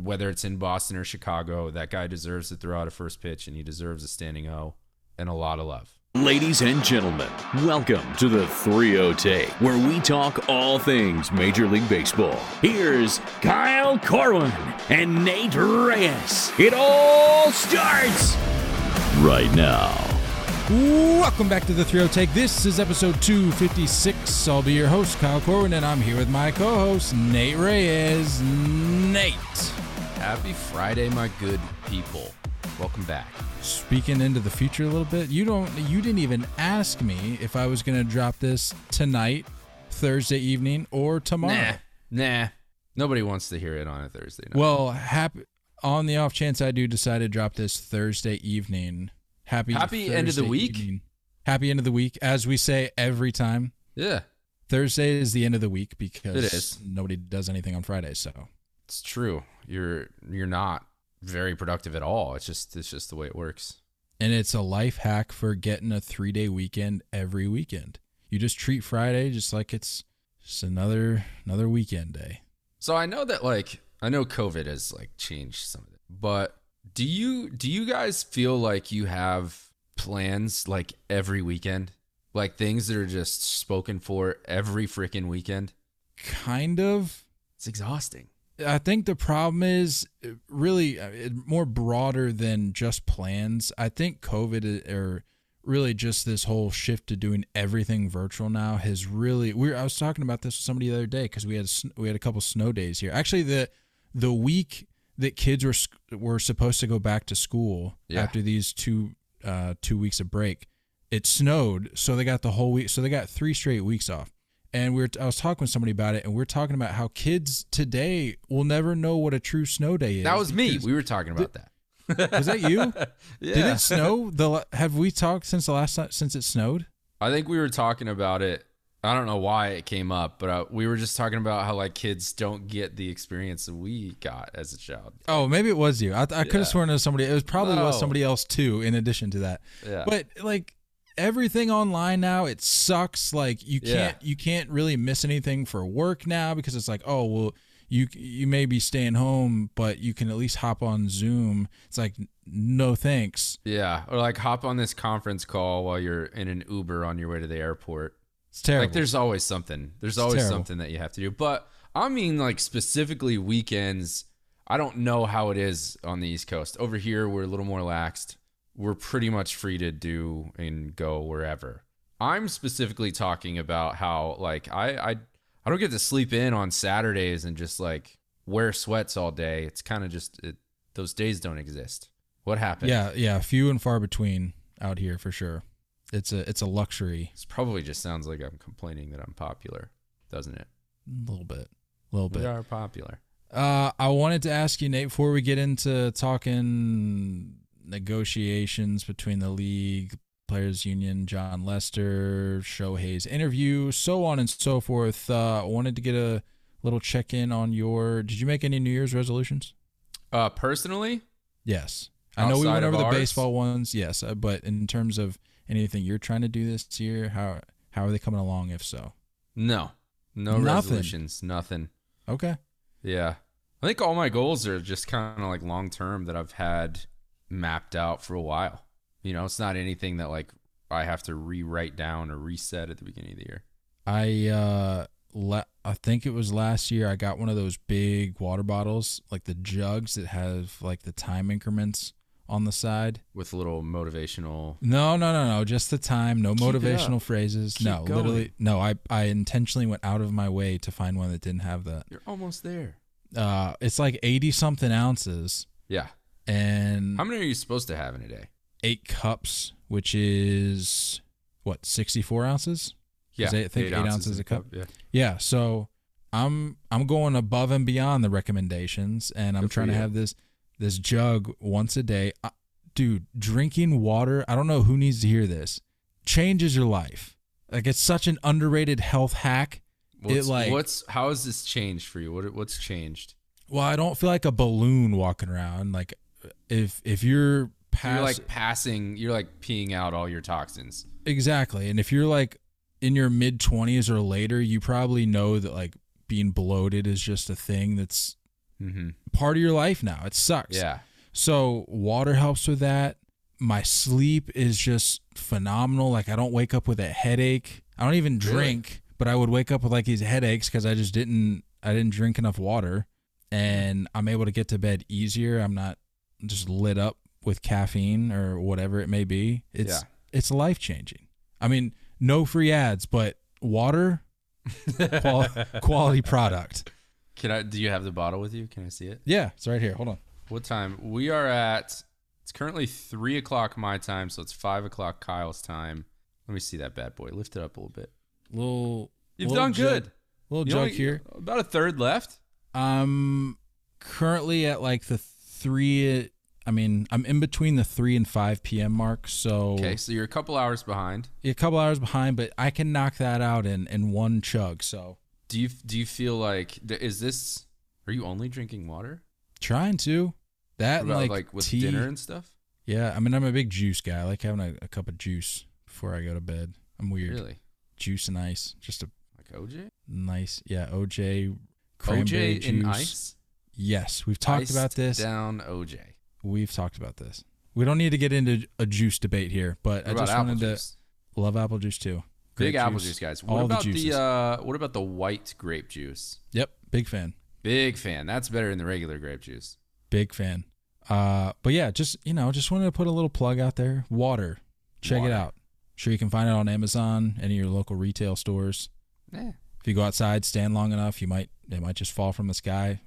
whether it's in Boston or Chicago, that guy deserves to throw out a first pitch and he deserves a standing O and a lot of love. Ladies and gentlemen, welcome to the 3 Take, where we talk all things Major League Baseball. Here's Kyle Corwin and Nate Reyes. It all starts right now. Welcome back to the 3 Take. This is episode 256. I'll be your host, Kyle Corwin, and I'm here with my co host, Nate Reyes. Nate. Happy Friday, my good people. Welcome back. Speaking into the future a little bit, you don't you didn't even ask me if I was gonna drop this tonight, Thursday evening, or tomorrow. Nah, nah. Nobody wants to hear it on a Thursday night. Well, happy on the off chance I do decide to drop this Thursday evening. Happy Happy end of the week? evening. Happy end of the week, as we say every time. yeah, Thursday is the end of the week because It is. nobody does anything on Friday. So it's true. You're you're not very productive at all. It's just it's just the way it works. and it's a life hack for getting a three day weekend every weekend. You just treat Friday just like it's just another another weekend day. So I know that like I know COVID has like changed some of it, but do you do you guys feel like you have plans like every weekend, like things that are just spoken for every freaking weekend? Kind of. It's exhausting. I think the problem is uh, really uh, more broader than just plans. I think COVID or really just this whole shift to doing everything virtual now has really. We were, I was talking about this with somebody the other day because we had we had a couple snow days here. Actually, the the week that kids were were supposed to go back to school Yeah. after these two uh, two weeks of break, it snowed, so they got the whole week. So they got three straight weeks off. And we were I was talking with somebody about it, and we are talking about how kids today will never know what a true snow day is. That was me. We were talking about that. was that you? yeah. Did it snow? The have we talked since the last time since it snowed? I think we were talking about it. I don't know why it came up, but uh, we were just talking about how like kids don't get the experience that we got as a child. Oh, maybe it was you. I, I could Yeah. have sworn it was somebody. It was probably was somebody else too. In addition to that, Yeah. but like everything online now, it sucks. Like you can't you can't really miss anything for work now because it's like oh well you you may be staying home, but you can at least hop on Zoom. It's like no thanks. Yeah, or like hop on this conference call while you're in an Uber on your way to the airport. It's terrible. Like there's always something. There's always terrible. something that you have to do. But I mean like specifically weekends, I don't know how it is on the East Coast. Over here we're a little more laxed. We're pretty much free to do and go wherever. I'm specifically talking about how like I I I don't get to sleep in on Saturdays and just like wear sweats all day. It's kind of just it, those days don't exist. What happened? Yeah, yeah, few and far between out here for sure. It's a it's a luxury, This probably just sounds like I'm complaining that I'm popular, doesn't it? a little bit, a little bit. We are popular. Uh, I wanted to ask you, Nate, before we get into talking negotiations between the league, players union, Jon Lester, Shohei's interview, so on and so forth. Uh, I wanted to get a little check in on your. Did you make any New Year's resolutions? Uh, personally, Yes, I know we went over the ours? baseball ones. Yes, uh, but in terms of anything you're trying to do this year, how how are they coming along? If so, no, no Nothing. resolutions, nothing. okay. Yeah, I think all my goals are just kind of like long term that I've had mapped out for a while. You know, it's not anything that like I have to rewrite down or reset at the beginning of the year. I uh la- I think it was last year I got one of those big water bottles, like the jugs that have like the time increments on the side. with a little motivational. No, no, no, no, just the time, no Keep motivational phrases. Keep no, going. literally no, I I intentionally went out of my way to find one that didn't have that. You're almost there. Uh it's like 80 something ounces Yeah. and How many are you supposed to have in a day? 8 cups, which is what, 64 ounces? Yeah, I think eight ounces in a cup? Yeah. Yeah, so I'm I'm going above and beyond the recommendations, and I'm Good trying to have this this jug once a day. Uh, dude, drinking water. I don't know who needs to hear this. Changes your life. Like it's such an underrated health hack. What's, like- what's how has this changed for you? What what's changed? Well, I don't feel like a balloon walking around. Like if if you're past You're like passing. You're like peeing out all your toxins. exactly, and if you're like in your mid twenties or later, you probably know that like being bloated is just a thing that's Mm-hmm. part of your life now. It sucks. Yeah. So water helps with that. My sleep is just phenomenal. Like I don't wake up with a headache. I don't even Really? drink, but I would wake up with like these headaches because I just didn't I didn't drink enough water. And I'm able to get to bed easier. I'm not just lit up with caffeine or whatever it may be. It's Yeah. it's life changing. I mean, no free ads, but water quality product. Can I? Do you have the bottle with you? Can I see it? Yeah, it's right here. Hold on. What time? We are at. It's currently three o'clock my time, so it's five o'clock Kyle's time. Let me see that bad boy. Lift it up a little bit. Little You've little done jug- good. Little You jug only- here. About a third left. I'm currently at like the three. I mean, I'm in between the three and five p.m. mark, so Okay, so you're a couple hours behind. a couple hours behind, but I can knock that out in in one chug. So Do you do you feel like is this? Are you only drinking water? trying to that about like, like, with tea. dinner and stuff? Yeah, I mean, I'm a big juice guy. I like having a, a cup of juice before I go to bed. I'm weird. Really? Juice and ice, just a Like OJ? nice, yeah. OJ, cranberry OJ juice. in ice. Yes, we've talked Iced about this. Down OJ. We've talked about this. We don't need to get into a juice debate here, but What I just wanted juice? to love apple juice too. Big Grape apple juice, guys. What all about the the, uh what about the white grape juice? Yep, big fan. Big fan. That's better than the regular grape juice. Big fan. Uh, but yeah, just you know, just wanted to put a little plug out there. Water, check Water. it out. Sure, you can find it on Amazon, any of your local retail stores. Yeah. If you go outside, stand long enough, you might it might just fall from the sky.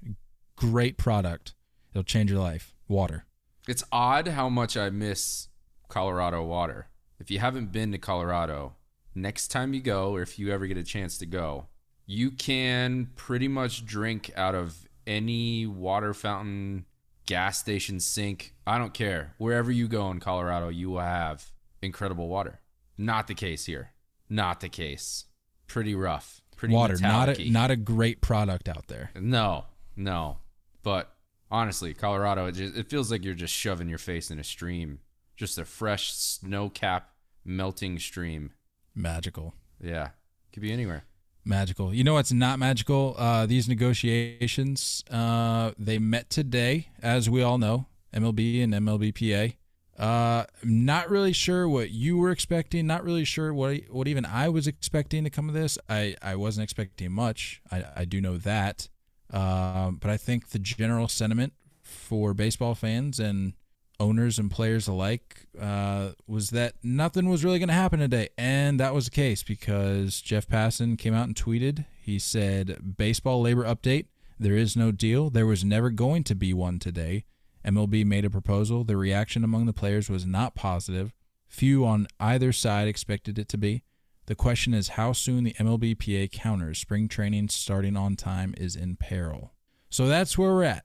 Great product. It'll change your life. Water. It's odd how much I miss Colorado water. If you haven't been to Colorado, next time you go, or if you ever get a chance to go, you can pretty much drink out of any water fountain, gas station, sink. I don't care. Wherever you go in Colorado, you will have incredible water. Not the case here. Not the case. Pretty rough. Pretty Water, not a not a great product out there. No, no. But honestly, Colorado, it, just, it feels like you're just shoving your face in a stream. Just a fresh snow cap melting stream. Magical. Yeah. Could be anywhere. Magical. You know what's not magical? Uh, these negotiations, uh, they met today, as we all know, MLB and MLBPA. Uh, not really sure what you were expecting. Not really sure what what even I was expecting to come of this. I, I wasn't expecting much. I, I do know that. Um, but I think the general sentiment for baseball fans and owners and players alike uh, was that nothing was really going to happen today. And that was the case because Jeff Passan came out and tweeted. He said, Baseball labor update. There is no deal. There was never going to be one today. MLB made a proposal. The reaction among the players was not positive. Few on either side expected it to be. The question is how soon the MLBPA counters spring training starting on time is in peril. So that's where we're at.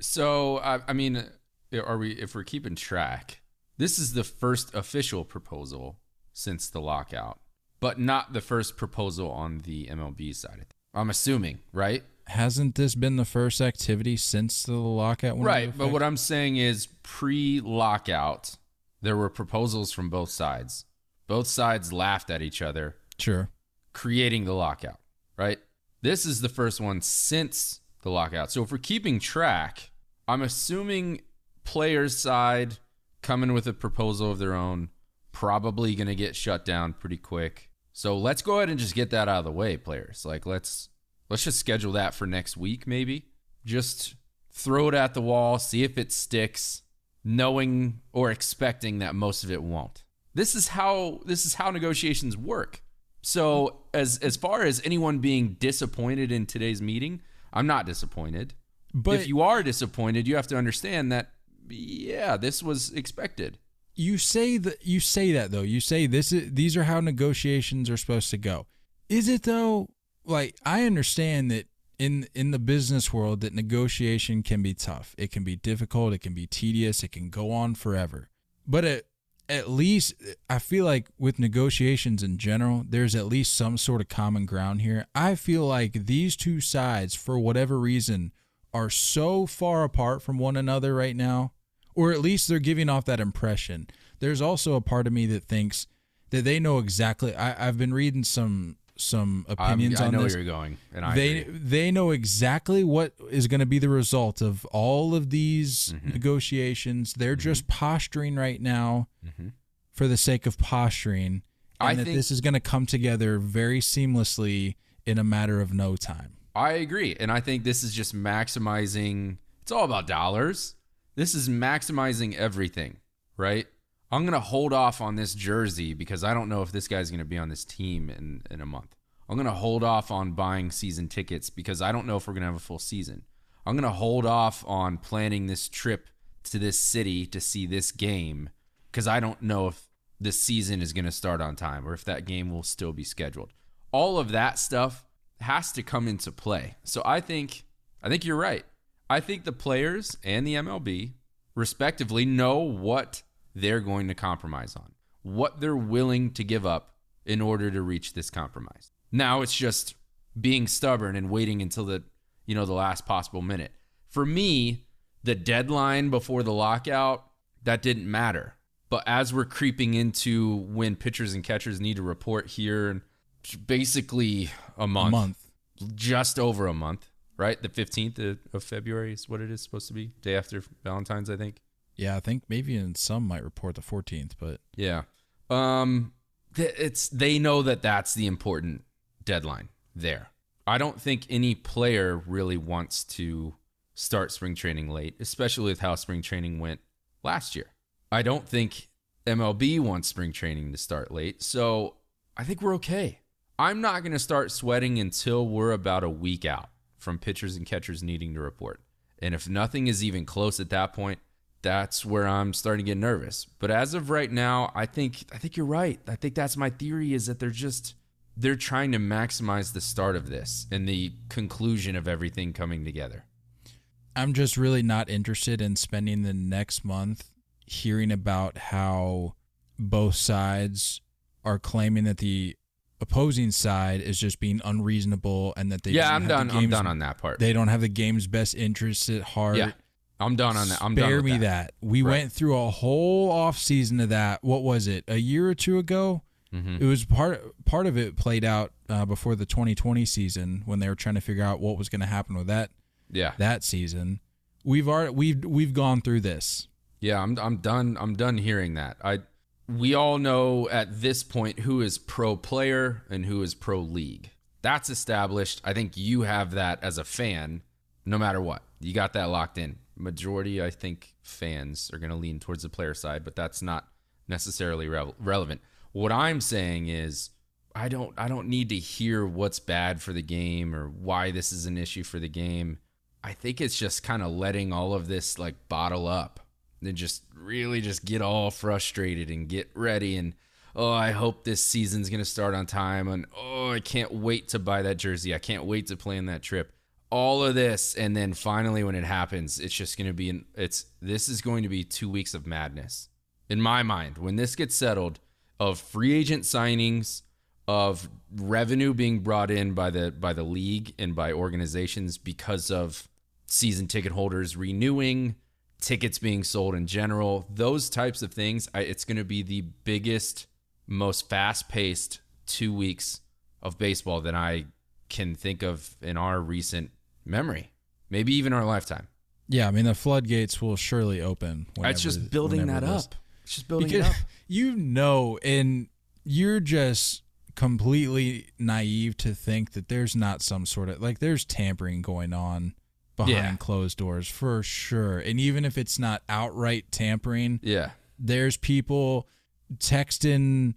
So, I, I mean, are we, if we're keeping track, this is the first official proposal since the lockout, but not the first proposal on the MLB side. I'm assuming, right? Hasn't this been the first activity since the lockout? Right, but what I'm saying is pre-lockout, there were proposals from both sides. Both sides laughed at each other, sure. creating the lockout, right? This is the first one since the lockout. So if we're keeping track, I'm assuming players' side coming with a proposal of their own, probably going to get shut down pretty quick. So let's go ahead and just get that out of the way, players. Like let's let's just schedule that for next week maybe. Just throw it at the wall, see if it sticks, knowing or expecting that most of it won't. This is how this is how negotiations work. So as as far as anyone being disappointed in today's meeting, I'm not disappointed. But if you are disappointed, you have to understand that yeah, this was expected. you say that you say that though. You say this is these are how negotiations are supposed to go. Is it though? Like I understand that in in the business world that negotiation can be tough. It can be difficult, it can be tedious, it can go on forever. But at at least I feel like with negotiations in general, there's at least some sort of common ground here. I feel like these two sides for whatever reason are so far apart from one another right now or at least they're giving off that impression. There's also a part of me that thinks that they know exactly. I, I've been reading some some I'm- opinions I on know this. where you're going, and I they agree. they know exactly what is going to be the result of all of these Mm-hmm. negotiations. They're just posturing right now Mhm. for the sake of posturing, and I that think- this is going to come together very seamlessly in a matter of no time. I agree. And I think this is just maximizing it's all about dollars. This is maximizing everything, right? I'm gonna hold off on this jersey because I don't know if this guy's gonna be on this team in, in a month. I'm gonna hold off on buying season tickets because I don't know if we're gonna have a full season. I'm gonna hold off on planning this trip to this city to see this game because I don't know if the season is gonna start on time or if that game will still be scheduled. All of that stuff has to come into play. So I think I think you're right. I think the players and the MLB respectively know what they're going to compromise on, what they're willing to give up in order to reach this compromise. Now it's just being stubborn and waiting until the you know the last possible minute. For me, the deadline before the lockout that didn't matter. But as we're creeping into when pitchers and catchers need to report here and basically a month, A month. just over a month, right? The 15th of- February is what it is supposed to be. Day after Valentine's, I think. Yeah, I think maybe in some might report the 14th, but Yeah. Um it's they know that that's the important deadline there. I don't think any player really wants to start spring training late, especially with how spring training went last year. I don't think MLB wants spring training to start late. So, I think we're okay. I'm not going to start sweating until we're about a week out from pitchers and catchers needing to report. And if nothing is even close at that point, that's where I'm starting to get nervous. But as of right now, I think I think you're right. I think that's my theory is that they're just they're trying to maximize the start of this and the conclusion of everything coming together. I'm just really not interested in spending the next month hearing about how both sides are claiming that the opposing side is just being unreasonable and that they yeah, I'm done. I'm done on that part. They don't have the game's best interests at heart. yeah, I'm done on that. I'm Spare done with me that. that. We Right. went through a whole off season of that. What was it? A year or two ago? Mhm. It was part part of it played out uh, before the 2020 season when they were trying to figure out what was going to happen with that Yeah, that season. We've already we've we've gone through this. Yeah, I'm I'm done. I'm done hearing that. I we all know at this point who is pro player and who is pro league. That's established. I think you have that as a fan no matter what. You got that locked in. Majority I think fans are going to lean towards the player side, but that's not necessarily rev- relevant. What I'm saying is I don't I don't need to hear what's bad for the game or why this is an issue for the game. I think it's just kind of letting all of this like bottle up and just really just get all frustrated and get ready and oh I hope this season's going to start on time and oh I can't wait to buy that jersey. I can't wait to plan that trip. All of this and then finally when it happens, it's just going to be an, it's this is going to be 2 weeks of madness. In my mind, when this gets settled of free agent signings, of revenue being brought in by the by the league and by organizations because of season ticket holders renewing, tickets being sold in general, those types of things, I, it's going to be the biggest, most fast-paced 2 weeks of baseball that I can think of in our recent memory, maybe even our lifetime. Yeah, I mean the floodgates will surely open. it's just building that up. It's just building because it up. you know, and you're just completely naive to think that there's not some sort of like there's tampering going on behind Yeah. closed doors for sure. And even if it's not outright tampering, Yeah. there's people texting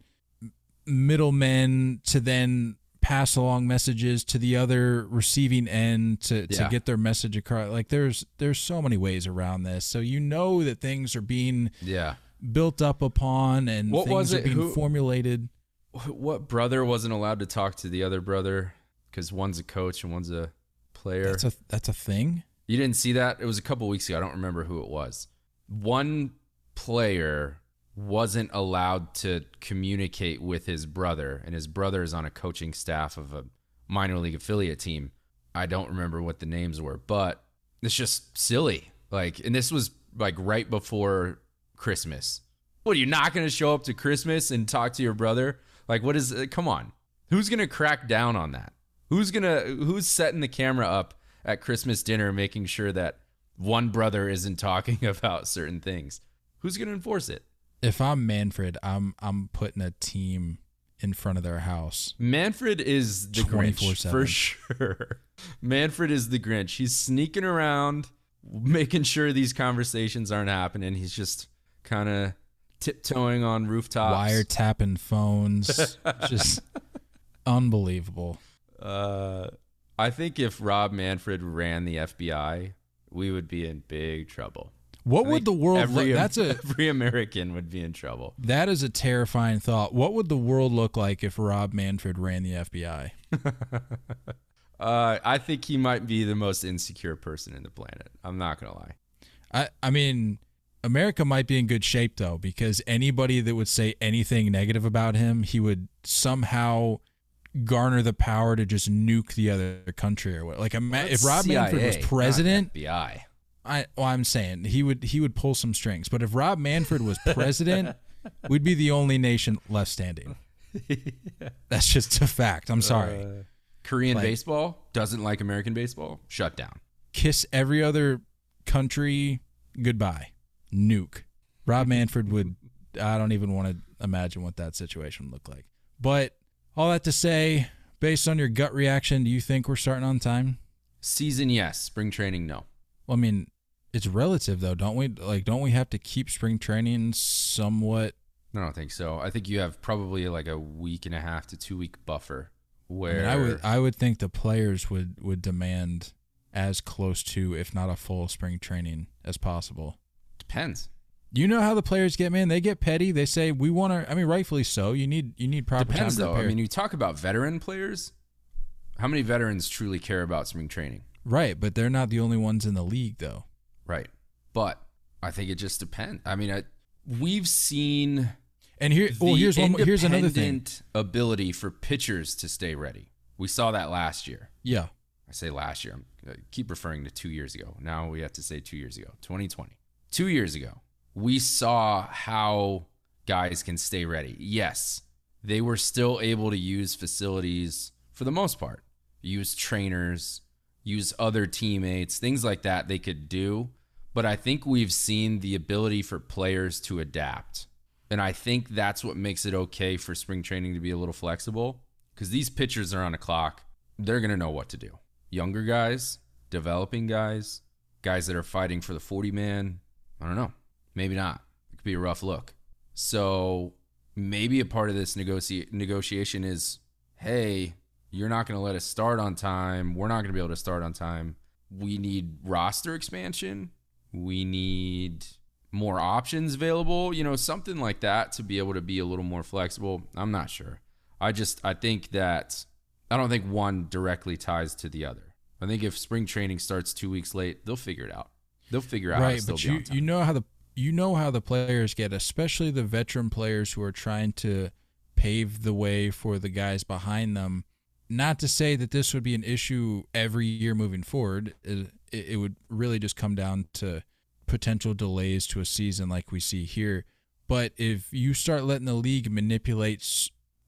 middlemen to then pass along messages to the other receiving end to, to Yeah. get their message across like there's there's so many ways around this so you know that things are being Yeah. built up upon and What things are being Who- formulated what brother wasn't allowed to talk to the other brother because one's a coach and one's a player. That's a that's a thing? You didn't see that? It was a couple weeks ago. I don't remember who it was. One player wasn't allowed to communicate with his brother and his brother is on a coaching staff of a minor league affiliate team. I don't remember what the names were but it's just silly. Like and this was like right before christmas. What are you not going to show up to christmas and talk to your brother? Like what is uh, come on. Who's gonna crack down on that? Who's gonna who's setting the camera up at Christmas dinner, making sure that one brother isn't talking about certain things? Who's gonna enforce it? If I'm Manfred, I'm I'm putting a team in front of their house. Manfred is the Grinch 24/7. for sure. Manfred is the Grinch. He's sneaking around, making sure these conversations aren't happening. He's just kind of tiptoeing on rooftops. Wiretapping phones. just unbelievable. Uh, I think if Rob Manfred ran the FBI, we would be in big trouble. What I would the world every, look that's a every American would be in trouble. that is a terrifying thought. What would the world look like if Rob Manfred ran the FBI? Uh, I think he might be the most insecure person in the planet. I'm not gonna lie. I I mean America might be in good shape though because anybody that would say anything negative about him, he would somehow garner the power to just nuke the other country or what. Like ima- if Rob Manfred was president, FBI. I well, I'm saying he would he would pull some strings. But if Rob Manfred was president, we'd be the only nation left standing. That's just a fact. I'm sorry. Uh, Korean Like- baseball doesn't like American baseball. Shut down. Kiss every other country goodbye. Nuke. Rob Manfred would. I don't even want to imagine what that situation would look like. But all that to say, based on your gut reaction, do you think we're starting on time? Season, yes. Spring training, no. Well, I mean, it's relative though, don't we? Like, don't we have to keep spring training somewhat? I don't think so. I think you have probably like a week and a half to two week buffer I, where mean, I would, I would think the players would would demand as close to, if not a full spring training as possible. depends. You know how the players get, man. They get petty. They say we want to. I mean, rightfully so. You need you need proper Depends though. I mean, you talk about veteran players. How many veterans truly care about spring training? right, but they're not the only ones in the league, though. Right. But I think it just depends. I mean, I, we've seen And here, oh, well, here's one. more- Here's another thing. ability for pitchers to stay ready. We saw that last year. Yeah, I say last year. I'm- I keep referring to two years ago. Now we have to say two years ago, 2020. Two years ago, we saw how guys can stay ready. Yes, they were still able to use facilities for the most part, use trainers, use other teammates, things like that they could do. But I think we've seen the ability for players to adapt. And I think that's what makes it okay for spring training to be a little flexible because these pitchers are on a clock. They're going to know what to do. Younger guys, developing guys, guys that are fighting for the 40 man, I don't know. Maybe not. It could be a rough look. So maybe a part of this negoci- negotiation is hey, you're not going to let us start on time. We're not going to be able to start on time. We need roster expansion. We need more options available, you know, something like that to be able to be a little more flexible. I'm not sure. I just I think that I don't think one directly ties to the other. I think if spring training starts 2 weeks late, they'll figure it out. They'll figure out how to right. still But you you know how the you know how the players get, especially the veteran players who are trying to pave the way for the guys behind them. Not to say that this would be an issue every year moving forward. It, it would really just come down to potential delays to a season like we see here. But if you start letting the league manipulate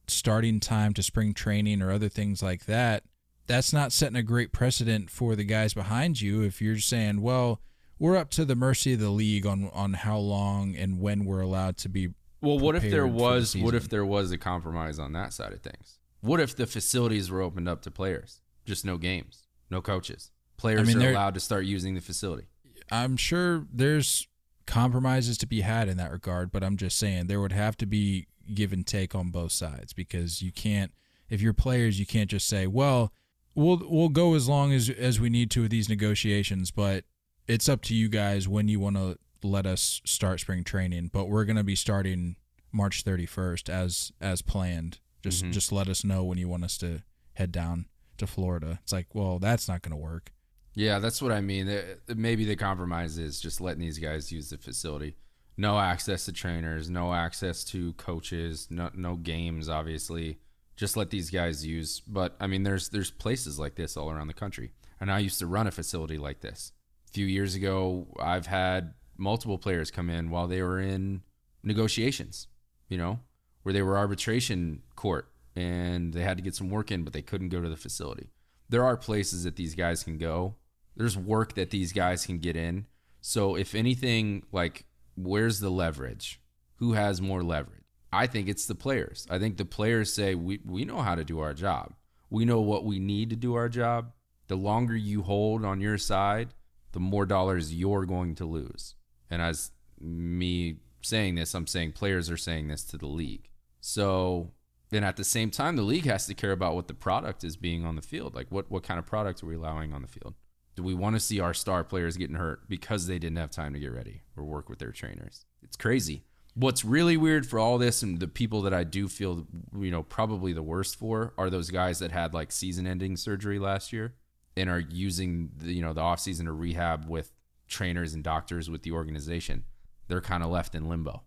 starting time to spring training or other things like that, that's not setting a great precedent for the guys behind you. If you're saying, well, we're up to the mercy of the league on on how long and when we're allowed to be. Well, what if there for the was what if there was a compromise on that side of things? What if the facilities were opened up to players? Just no games, no coaches. Players mean, they're- allowed to start using the facility. I'm sure there's compromises to be had in that regard, but I'm just saying there would have to be give and take on both sides because you can't if you're players you can't just say, "Well, we'll we'll go as long as as we need to with these negotiations, but it's up to you guys when you want to let us start spring training, but we're going to be starting March 31st as as planned. Just Mhm. just let us know when you want us to head down to Florida." It's like, "Well, that's not going to work." Yeah, that's what I mean. Maybe the compromise is just letting these guys use the facility. No access to trainers, no access to coaches, no no games obviously. Just let these guys use. But I mean there's there's places like this all around the country. And I used to run a facility like this. Few years ago, I've had multiple players come in while they were in negotiations, you know, where they were arbitration court and they had to get some work in, but they couldn't go to the facility. There are places that these guys can go. There's work that these guys can get in. So if anything, like where's the leverage? Who has more leverage? I think it's the players. I think the players say we we know how to do our job. We know what we need to do our job. The longer you hold on your side, the more dollars you're going to lose. And as me saying this, I'm saying players are saying this to the league. So, and at the same time, the league has to care about what the product is being on the field. Like, what, what kind of product are we allowing on the field? Do we want to see our star players getting hurt because they didn't have time to get ready or work with their trainers? It's crazy. What's really weird for all this, and the people that I do feel, you know, probably the worst for are those guys that had like season ending surgery last year and are using the, you know, the offseason to rehab with trainers and doctors with the organization. They're kind of left in limbo.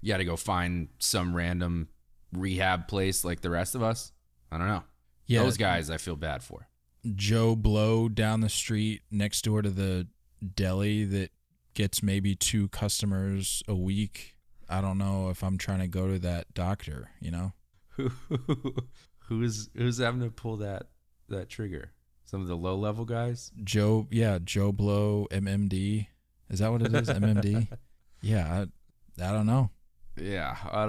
You got to go find some random rehab place like the rest of us. I don't know. Yeah. Those guys I feel bad for. Joe Blow down the street next door to the deli that gets maybe two customers a week. I don't know if I'm trying to go to that doctor, you know? who's who's having to pull that that trigger? Some of the low level guys? Joe, yeah, Joe Blow MMD. Is that what it is? MMD? Yeah, I, I don't know. Yeah, I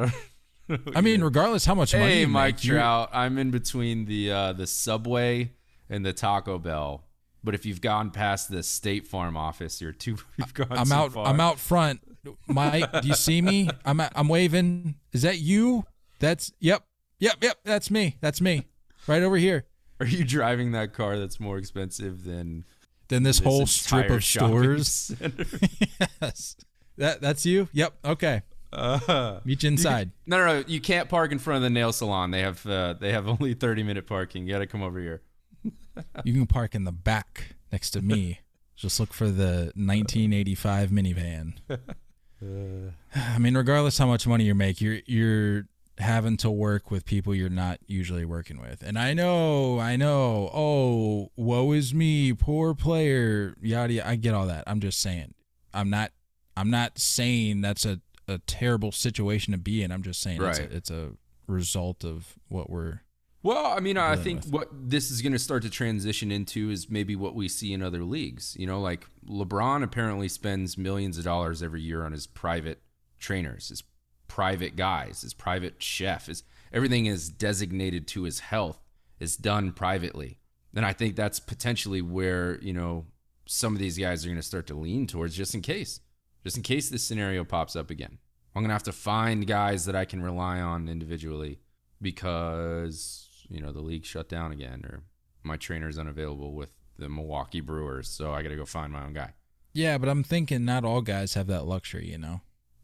don't I mean, regardless how much money Hey, you Mike make, Trout. I'm in between the uh, the Subway and the Taco Bell. But if you've gone past the State Farm office, you're too. You've gone. I'm out. Far. I'm out front. Mike, do you see me? I'm I'm waving. Is that you? That's yep, yep, yep. That's me. That's me. Right over here. Are you driving that car that's more expensive than than this, this whole strip of stores. yes. That that's you. Yep. Okay. Uh, Meet you inside. no, no, no. You can't park in front of the nail salon. They have uh, they have only 30 minute parking. You got to come over here. You can park in the back next to me. Just look for the 1985 minivan. I mean, regardless how much money you make, you're you're having to work with people you're not usually working with. And I know, I know. Oh, woe is me, poor player. Yada. yada. I get all that. I'm just saying. I'm not. I'm not saying that's a, a terrible situation to be in. I'm just saying it's, a, it's a result of what we're. Well, I mean, I think with. what this is going to start to transition into is maybe what we see in other leagues. You know, like LeBron apparently spends millions of dollars every year on his private trainers, his private guys, his private chef. His everything is designated to his health is done privately, and I think that's potentially where you know some of these guys are going to start to lean towards, just in case, just in case this scenario pops up again. I'm going to have to find guys that I can rely on individually because you know the league shut down again or my trainer is unavailable with the Milwaukee Brewers, so I got to go find my own guy. Yeah, but I'm thinking not all guys have that luxury. You know,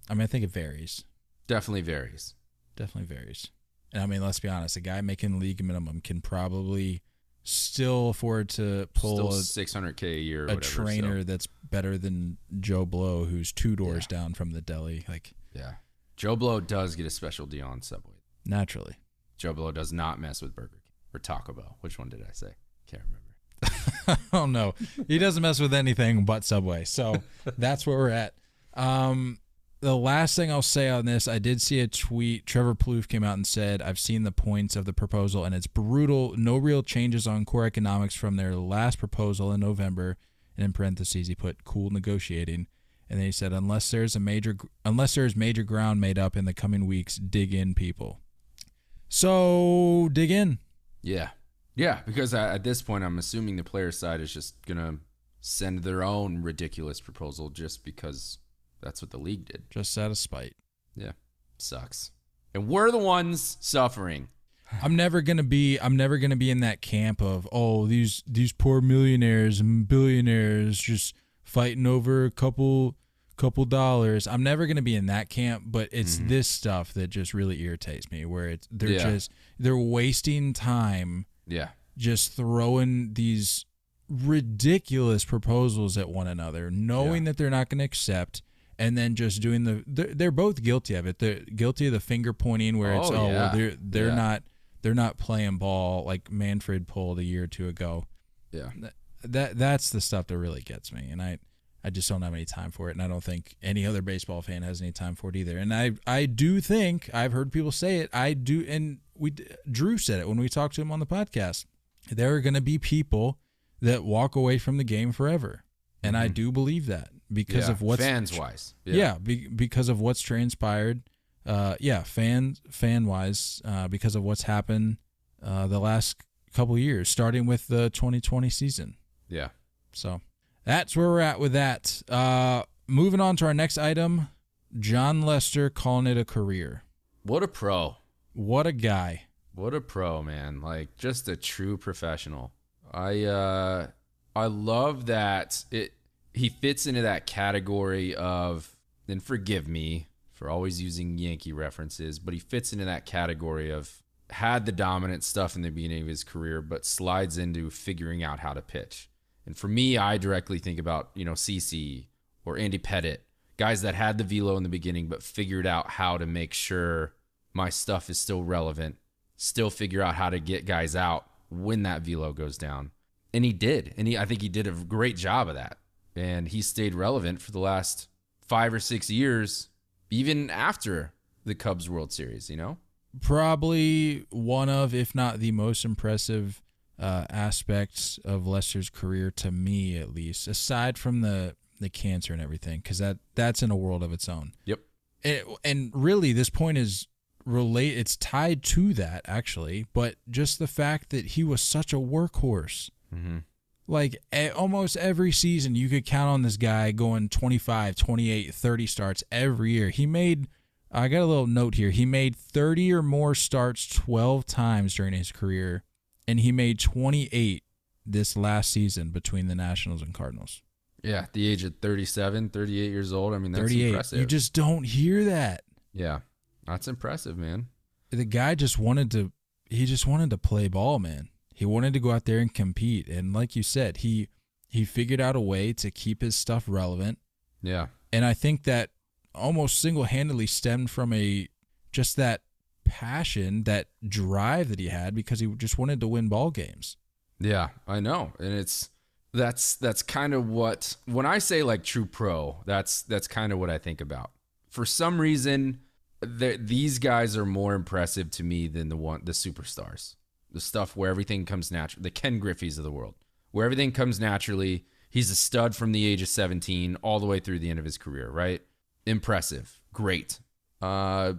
I mean, I think it varies. Definitely varies. Definitely varies. And I mean, let's be honest, a guy making league minimum can probably still afford to pull Still 600k a year. A, a whatever, so- trainer that's better than Joe Blow, who's two doors down from the deli. Like, yeah, Joe Blow does get a special deal on Subway. naturally. Joe Blow does not mess with Burger King or Taco Bell. Which one did I say? Can't remember. oh no, he doesn't mess with anything but Subway. So that's where we're at. Um, the last thing I'll say on this, I did see a tweet. Trevor Plouffe came out and said, "I've seen the points of the proposal, and it's brutal. No real changes on core economics from their last proposal in November." And in parentheses, he put "cool negotiating." And then he said, "Unless there's a major, unless there's major ground made up in the coming weeks, dig in, people." So dig in. Yeah, yeah. Because at this point, I'm assuming the player side is just gonna send their own ridiculous proposal just because that's what the league did. Just out of spite. Yeah, sucks. And we're the ones suffering. I'm never gonna be I'm never gonna be in that camp of oh these these poor millionaires and billionaires just fighting over a couple couple dollars. I'm never gonna be in that camp, but it's mm-hmm. this stuff that just really irritates me where it's they're Yeah. just they're wasting time Yeah, just throwing these ridiculous proposals at one another, knowing Yeah. that they're not going to accept, and then just doing the. They're, they're both guilty of it. They're guilty of the finger pointing, where it's Oh, oh, yeah. well, they're they're Yeah. not they're not playing ball like Manfred pulled a year or two ago. yeah. That that's the stuff that really gets me, and I I just don't have any time for it, and I don't think any other baseball fan has any time for it either. And I I do think I've heard people say it. I do, and we Drew said it when we talked to him on the podcast. There are going to be people that walk away from the game forever, and I mm-hmm. do believe that because. Yeah, of what's fans wise. yeah, be, because of what's transpired. Uh, yeah, fan fan wise, uh, because of what's happened uh, the last couple years, starting with the 2020 season. Yeah. So that's where we're at with that. Uh, moving on to our next item, Jon Lester calling it a career. What a pro. What a guy. What a pro, man. Like just a true professional. I uh I love that it he fits into that category of and forgive me for always using Yankee references, but he fits into that category of had the dominant stuff in the beginning of his career, but slides into figuring out how to pitch. And for me, I directly think about, you know, CC or Andy Pettitte, guys that had the velo in the beginning, but figured out how to make sure my stuff is still relevant, still figure out how to get guys out when that velo goes down. And he did. And he, I think he did a great job of that. And he stayed relevant for the last five or six years, even after the Cubs World Series, you know? Probably one of, if not the most impressive uh, aspects of Lester's career to me, at least, aside from the the cancer and everything, because that that's in a world of its own. Yep. and, and really this point is relate it's tied to that actually but just the fact that he was such a workhorse Mm-hmm. Like almost every season you could count on this guy going 25 28 30 starts every year he made i got a little note here he made 30 or more starts 12 times during his career and he made 28 this last season between the nationals and cardinals Yeah. At the age of 37, 38 years old. I mean, that's 38 impressive. you just don't hear that yeah. That's impressive, man. the guy just wanted to he just wanted to play ball man he wanted to go out there and compete and like you said he he figured out a way to keep his stuff relevant Yeah. and i think that almost single-handedly stemmed from a just that passion that drive that he had because he just wanted to win ball games Yeah, I know. And it's that's that's kind of what when I say like true pro, that's that's kind of what I think about. For some reason, the, these guys are more impressive to me than the one the superstars. The stuff where everything comes natural, the Ken Griffey's of the world, where everything comes naturally. He's a stud from the age of 17 all the way through the end of his career, right? Impressive. Great. Uh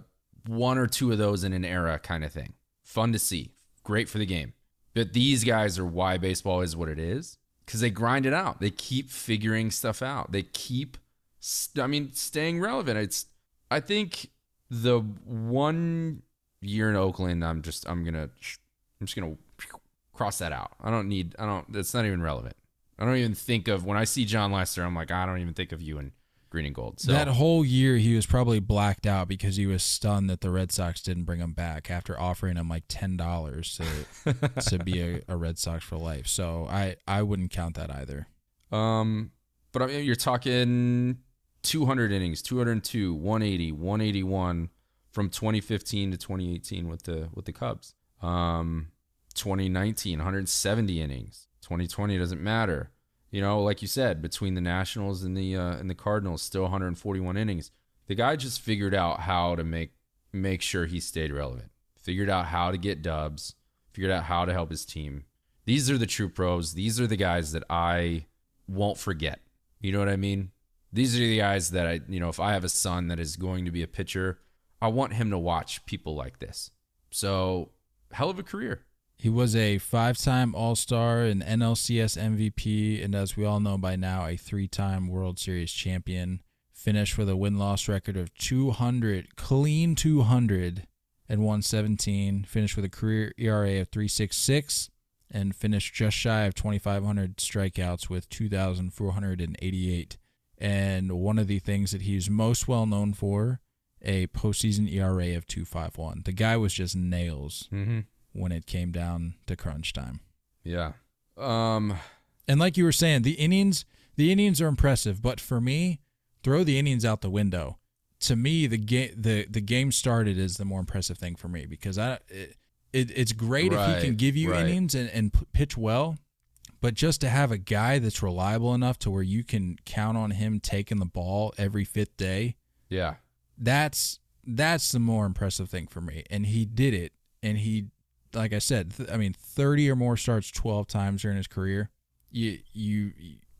one or two of those in an era kind of thing. Fun to see. Great for the game. But these guys are why baseball is what it is because they grind it out. They keep figuring stuff out. They keep, st- I mean, staying relevant. It's, I think the one year in Oakland, I'm just, I'm gonna, I'm just gonna cross that out. I don't need, I don't. That's not even relevant. I don't even think of when I see Jon Lester. I'm like, I don't even think of you in green and gold. So that whole year he was probably blacked out because he was stunned that the red sox didn't bring him back after offering him like $10 to to be a, a red sox for life so i i wouldn't count that either Um, but I mean, you're talking 200 innings, 202, 180, 181 from 2015 to 2018 with the with the Cubs. Um, 2019, 170 innings. 2020 doesn't matter. You know, like you said, between the Nationals and the uh, and the Cardinals, still 141 innings. The guy just figured out how to make make sure he stayed relevant. Figured out how to get dubs. Figured out how to help his team. These are the true pros. These are the guys that I won't forget. You know what I mean? These are the guys that I, you know, if I have a son that is going to be a pitcher, I want him to watch people like this. So, hell of a career. He was a five-time All-Star, an NLCS MVP, and as we all know by now, a three-time World Series champion. Finished with a win-loss record of 200, clean 200, and 117. Finished with a career ERA of 3.66, and finished just shy of 2,500 strikeouts with 2,488. And one of the things that he's most well known for, a postseason ERA of 2.51. The guy was just nails Mm-hmm. when it came down to crunch time. Yeah. Um. And like you were saying, the innings, the innings are impressive, but for me, throw the innings out the window. To me, the game, the the game started is the more impressive thing for me because I, it, it it's great if he can give you right. innings and and p- pitch well, But just to have a guy that's reliable enough to where you can count on him taking the ball every fifth day, Yeah. That's that's the more impressive thing for me. And he did it. And he, like I said, th- I mean, thirty or more starts twelve times during his career. You you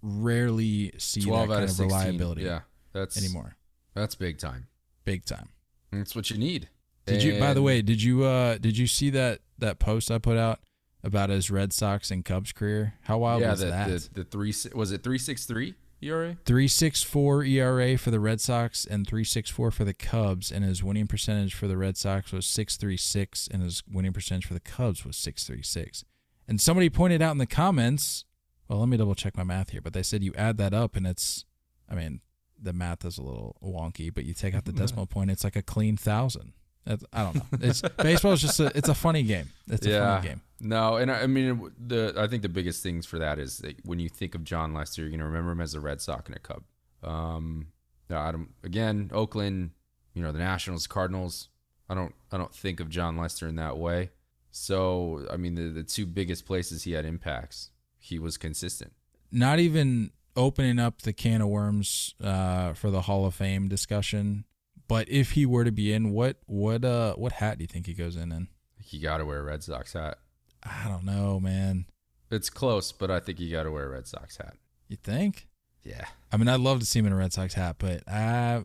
rarely see that 12 kind out of, of 16. reliability Yeah. That's anymore. That's big time. Big time. That's what you need. Did you? By the way, did you? uh Did you see that that post I put out about his Red Sox and Cubs career? How wild yeah, was the, that? the the three was it three six three ERA? Three six four ERA for the Red Sox and three six four for the Cubs, and his winning percentage for the Red Sox was six three six, and his winning percentage for the Cubs was six three six. And somebody pointed out in the comments, well, let me double check my math here, but they said you add that up, and it's, I mean, the math is a little wonky, but you take out the decimal point, it's like a clean thousand. I don't know. It's baseball is just a, it's a funny game. It's a funny game. No, and I, I mean the I think the biggest things for that is that when you think of Jon Lester, you're gonna remember him as a Red Sox and a Cub. Um, no, I don't. Again, Oakland, you know the Nationals, Cardinals. I don't I don't think of Jon Lester in that way. So I mean the the two biggest places he had impacts, he was consistent. not even opening up the can of worms uh, for the Hall of Fame discussion. But if he were to be in, what what uh what hat do you think he goes in in? He got to wear a Red Sox hat. I don't know, man. It's close, but I think he got to wear a Red Sox hat. You think? Yeah. I mean, I'd love to see him in a Red Sox hat, but I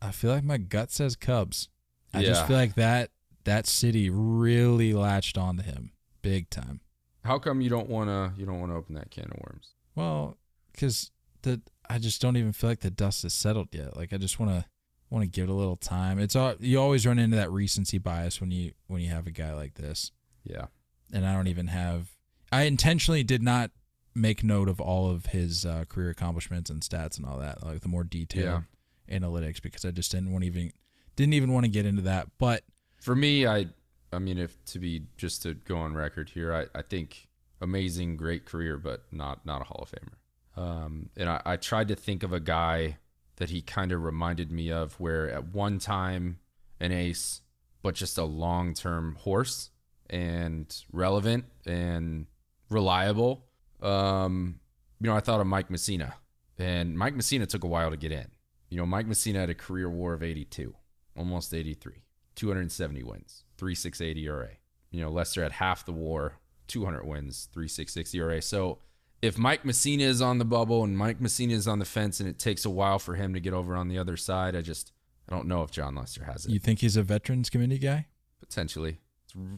I feel like my gut says Cubs. I just feel like that that city really latched onto him big time. How come you don't wanna you don't wanna open that can of worms? Well, because the I just don't even feel like the dust is settled yet. Like I just want to want to give it a little time. It's all you always run into that recency bias when you when you have a guy like this, Yeah. and I don't even have. I intentionally did not make note of all of his uh, career accomplishments and stats and all that, like the more detailed analytics, because I just didn't want even didn't even want to get into that. But For me, I I mean if to be just to go on record here, I, I think amazing, great career, but not not a Hall of Famer. Um, and I, I tried to think of a guy that he kind of reminded me of where at one time an ace, but just a long term horse and relevant and reliable. Um, you know, I thought of Mike Mussina. And Mike Mussina took a while to get in. You know, Mike Mussina had a career war of 82, almost 83, 270 wins, 368 ERA. You know, Lester had half the war, 200 wins, 366 ERA. So if Mike Mussina is on the bubble and Mike Mussina is on the fence and it takes a while for him to get over on the other side, I just, I don't know if Jon Lester has it. you think he's a veterans committee guy? Potentially.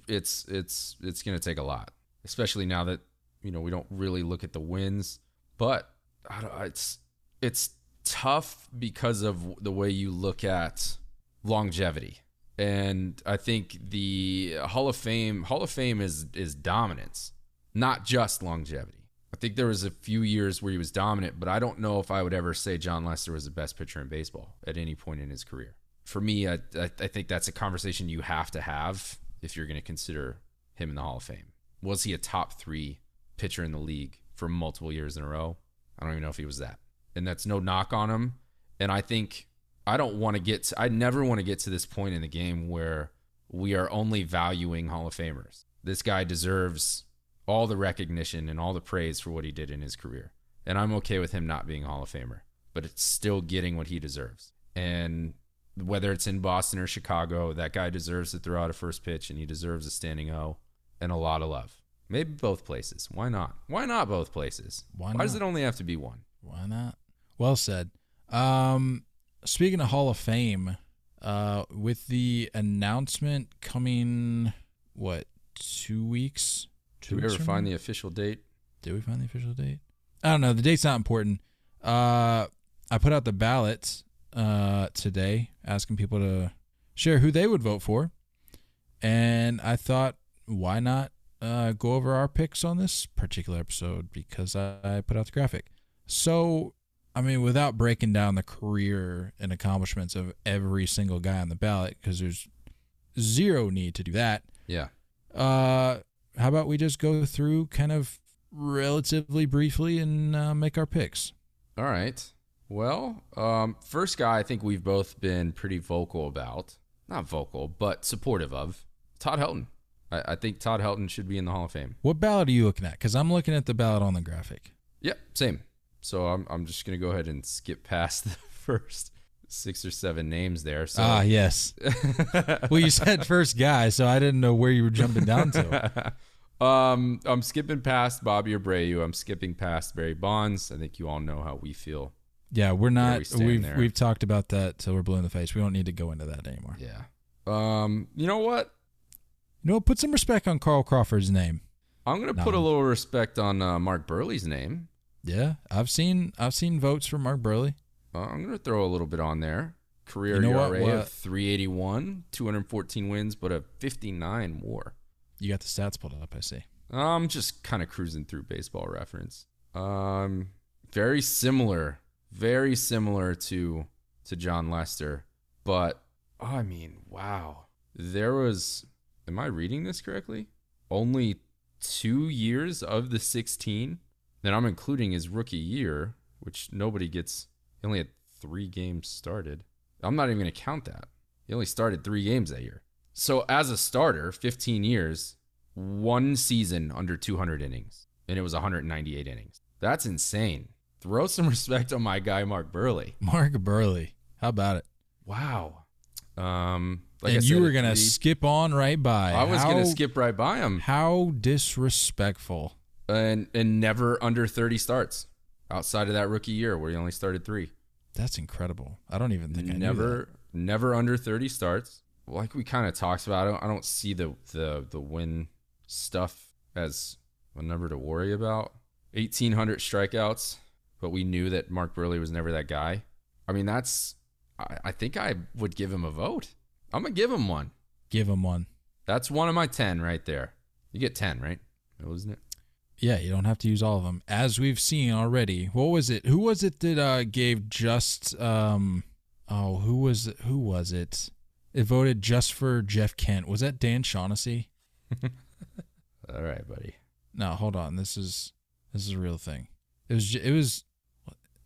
It's, it's, it's, it's going to take a lot, especially now that, you know, we don't really look at the wins, but I don't, it's, it's tough because of the way you look at longevity. And I think the Hall of Fame Hall of Fame is is dominance, not just longevity. I think there was a few years where he was dominant, but I don't know if I would ever say Jon Lester was the best pitcher in baseball at any point in his career. For me, I, I, think that's a conversation you have to have if you're going to consider him in the Hall of Fame. Was he a top three pitcher in the league for multiple years in a row? I don't even know if he was that. And that's no knock on him. And I think I don't want to get to, I never want to get to this point in the game where we are only valuing Hall of Famers. This guy deserves all the recognition and all the praise for what he did in his career. And I'm okay with him not being a Hall of Famer, but it's still getting what he deserves. And whether it's in Boston or Chicago, that guy deserves to throw out a first pitch and he deserves a standing O and a lot of love. Maybe both places. Why not? Why not both places? Why Why does it only have to be one? Why not? Well said. Um, speaking of Hall of Fame, uh, with the announcement coming, what two weeks? Two Did we ever from find the official date? Did we find the official date? I don't know. The date's not important. Uh, I put out the ballots uh today, asking people to share who they would vote for, and I thought, why not uh, go over our picks on this particular episode because I, I put out the graphic. So, I mean, without breaking down the career and accomplishments of every single guy on the ballot, because there's zero need to do that. Yeah. Uh, how about we just go through kind of relatively briefly and uh, make our picks? All right. Well, um, first guy I think we've both been pretty vocal about. Not vocal, but supportive of. Todd Helton. I, I think Todd Helton should be in the Hall of Fame. What ballot are you looking at? Because I'm looking at the ballot on the graphic. Yep, same. So I'm I'm just gonna go ahead and skip past the first six or seven names there. So Ah, yes. well, you said first guy, so I didn't know where you were jumping down to. um, I'm skipping past Bobby Abreu. I'm skipping past Barry Bonds. I think you all know how we feel. Yeah, we're not. We we've there. we've talked about that till we're blue in the face. We don't need to go into that anymore. Yeah. Um, you know what? You know, put some respect on Carl Crawford's name. I'm gonna put a little respect on uh, Mark Buehrle's name. Yeah, I've seen I've seen votes for Mark Buehrle. Uh, I'm gonna throw a little bit on there. Career You know what? ERA What- of 381, 214 wins, but a 59 WAR. You got the stats pulled up. I see. I'm just kind of cruising through baseball reference. Um, very similar, very similar to to Jon Lester, but oh, I mean, wow, there was. Am I reading this correctly? Only two years of the 16 that I'm including his rookie year, which nobody gets. He only had three games started. I'm not even going to count that. He only started three games that year. So as a starter, 15 years, one season under 200 innings, and it was 198 innings. That's insane. Throw some respect on my guy Mark Buehrle. Mark Buehrle. How about it? Wow. Um, like and you were gonna three- skip on right by. I was How- gonna skip right by him, How disrespectful. and and never under 30 starts outside of that rookie year where he only started three. That's incredible. I don't even think I never never under 30 starts like we kind of talked about I don't, I don't see the the the win stuff as a number to worry about 1800 strikeouts but we knew that mark buehrle was never that guy i mean that's i, I think i would give him a vote i'm gonna give him one. Give him one. that's one of my 10 right there you get 10 right wasn't it Yeah, you don't have to use all of them. As we've seen already. What was it? Who was it that uh, gave just um oh, who was who was it? It voted just for Jeff Kent. Was that Dan Shaughnessy? all right buddy No, hold on. This is this is a real thing. It was it was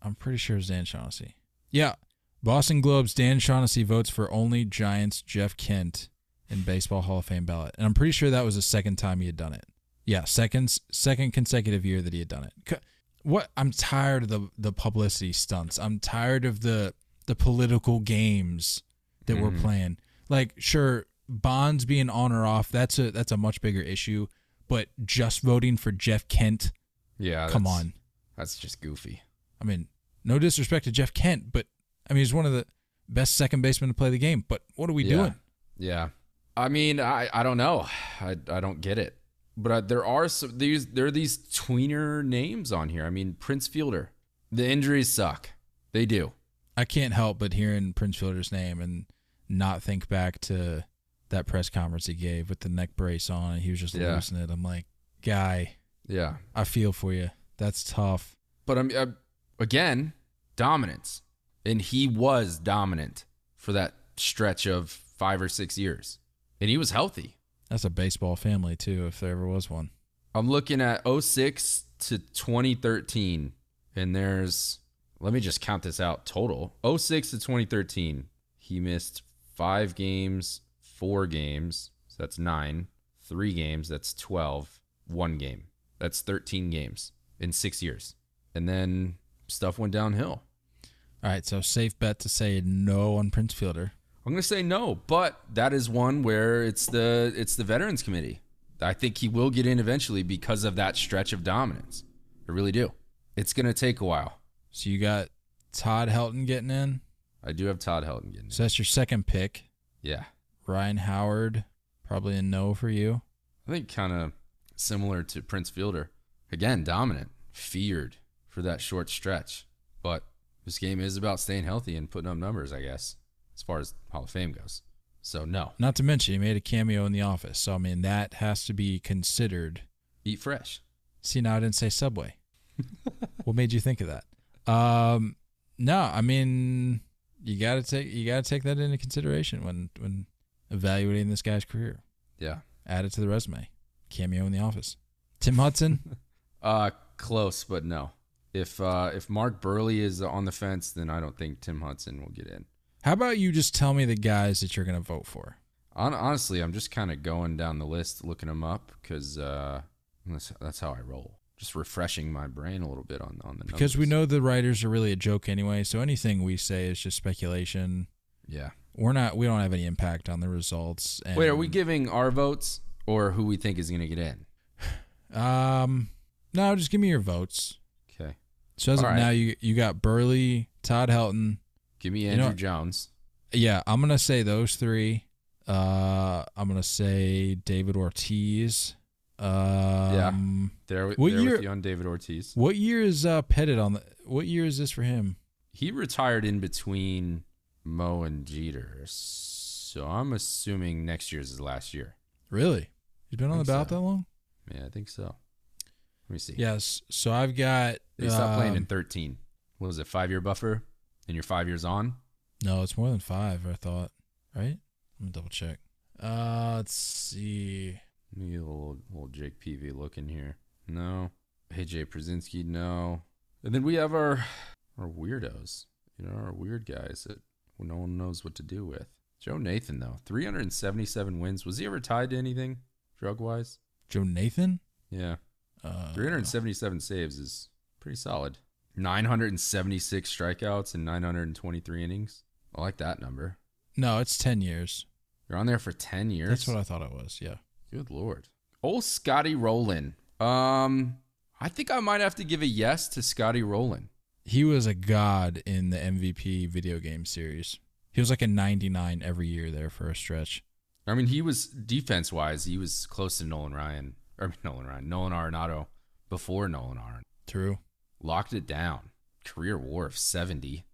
I'm pretty sure it was Dan Shaughnessy. Yeah. Boston Globe's Dan Shaughnessy votes for only Giants Jeff Kent in Baseball Hall of Fame ballot. And I'm pretty sure that was the second time he had done it. Yeah, second second consecutive year that he had done it. What I'm tired of the the publicity stunts. I'm tired of the the political games that we're Mhm. playing. Like sure, bonds being on or off, that's a that's a much bigger issue, but just voting for Jeff Kent, yeah come on. that's just goofy I mean, no disrespect to Jeff Kent, but I mean, he's one of the best second basemen to play the game. But what are we Yeah. doing? Yeah. I mean, I, I don't know. I, I don't get it. But uh, there are some these there are these tweener names on here. I mean, Prince Fielder. The injuries suck. They do. I can't help but hearing Prince Fielder's name and not think back to that press conference he gave with the neck brace on and he was just Yeah. losing it. I'm like, guy, Yeah. I feel for you. That's tough. But I'm uh, again, dominance. And he was dominant for that stretch of 5 or 6 years. And he was healthy. That's a baseball family too, if there ever was one. I'm looking at 06 to 2013 and there's let me just count this out total 06 to 2013 he missed 5 games 4 games so that's 9 3 games that's 12 1 game that's 13 games in 6 years and then stuff went downhill All right, so safe bet to say no on Prince Fielder. I'm going to say no, but that is one where it's the it's the veterans committee. I think he will get in eventually because of that stretch of dominance. I really do. It's going to take a while. So you got Todd Helton getting in. I do have Todd Helton getting. So that's your second pick. Yeah, Ryan Howard, probably a no for you. I think kind of similar to Prince Fielder. Again, dominant, feared for that short stretch. But this game is about staying healthy and putting up numbers, I guess, as far as Hall of Fame goes. So no, Not to mention, he made a cameo in The Office. So, I mean, that has to be considered. eat fresh. See, now I didn't say Subway. what made you think of that? Um, no, I mean, you gotta take you gotta take that into consideration when when evaluating this guy's career. Yeah. Add it to the resume. Cameo in The Office. Tim Hudson. Uh, close, but no. If uh, if Mark Buehrle is on the fence, then I don't think Tim Hudson will get in. How about you just tell me the guys that you're gonna vote for? hon- honestly, I'm just kind of going down the list, looking them up because uh, that's, that's how I roll. Just refreshing my brain a little bit on on the Because we know the writers are really a joke anyway, so anything we say is just speculation. Yeah. We're not. We don't have any impact on the results. And, Wait, are we giving our votes or who we think is going to get in? Um, no, just give me your votes. Okay. So as All of right. now, you you got Buehrle, Todd Helton. Give me You Andruw know- Jones. Yeah, I'm gonna say those three. Uh, I'm gonna say David Ortiz. Um, There, What there year- with you on David Ortiz. What year is uh Pettitte on the? What year is this for him? He retired in between Mo and Jeter, so I'm assuming next year's his last year. Really? He's been on the ballot so. that long? Yeah, I think so. Let me see. Yes. So I've got. They stopped playing in um, 13. What was it, five year buffer? And you're five years on? No, it's more than five. I thought. Right? Let me double check. Uh, let's see. Me get a little, little Jake Peavy look in here. No. AJ Pierzynski, no. And then we have our our weirdos. You know, our weird guys that no one knows what to do with. Joe Nathan, though, 377 wins. Was he ever tied to anything drug wise? Joe Nathan. Yeah. Uh, 377 saves is pretty solid. 976 strikeouts in 923 innings. I like that number. No, it's ten years. You're on there for 10 years. That's what I thought it was. Yeah. Good lord. Old Scotty Rolen. Um, I think I might have to give a yes to Scotty Rolen. He was a god in the MVP video game series. He was like a 99 every year there for a stretch. I mean, he was defense wise, he was close to Nolan Ryan or Nolan Ryan, Nolan Arenado before Nolan Arenado. True. Locked it down. Career WAR of 70.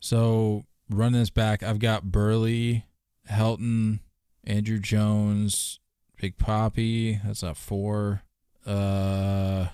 So running this back, I've got Buehrle, Helton, Andruw Jones, Big Poppy. That's not four. Uh,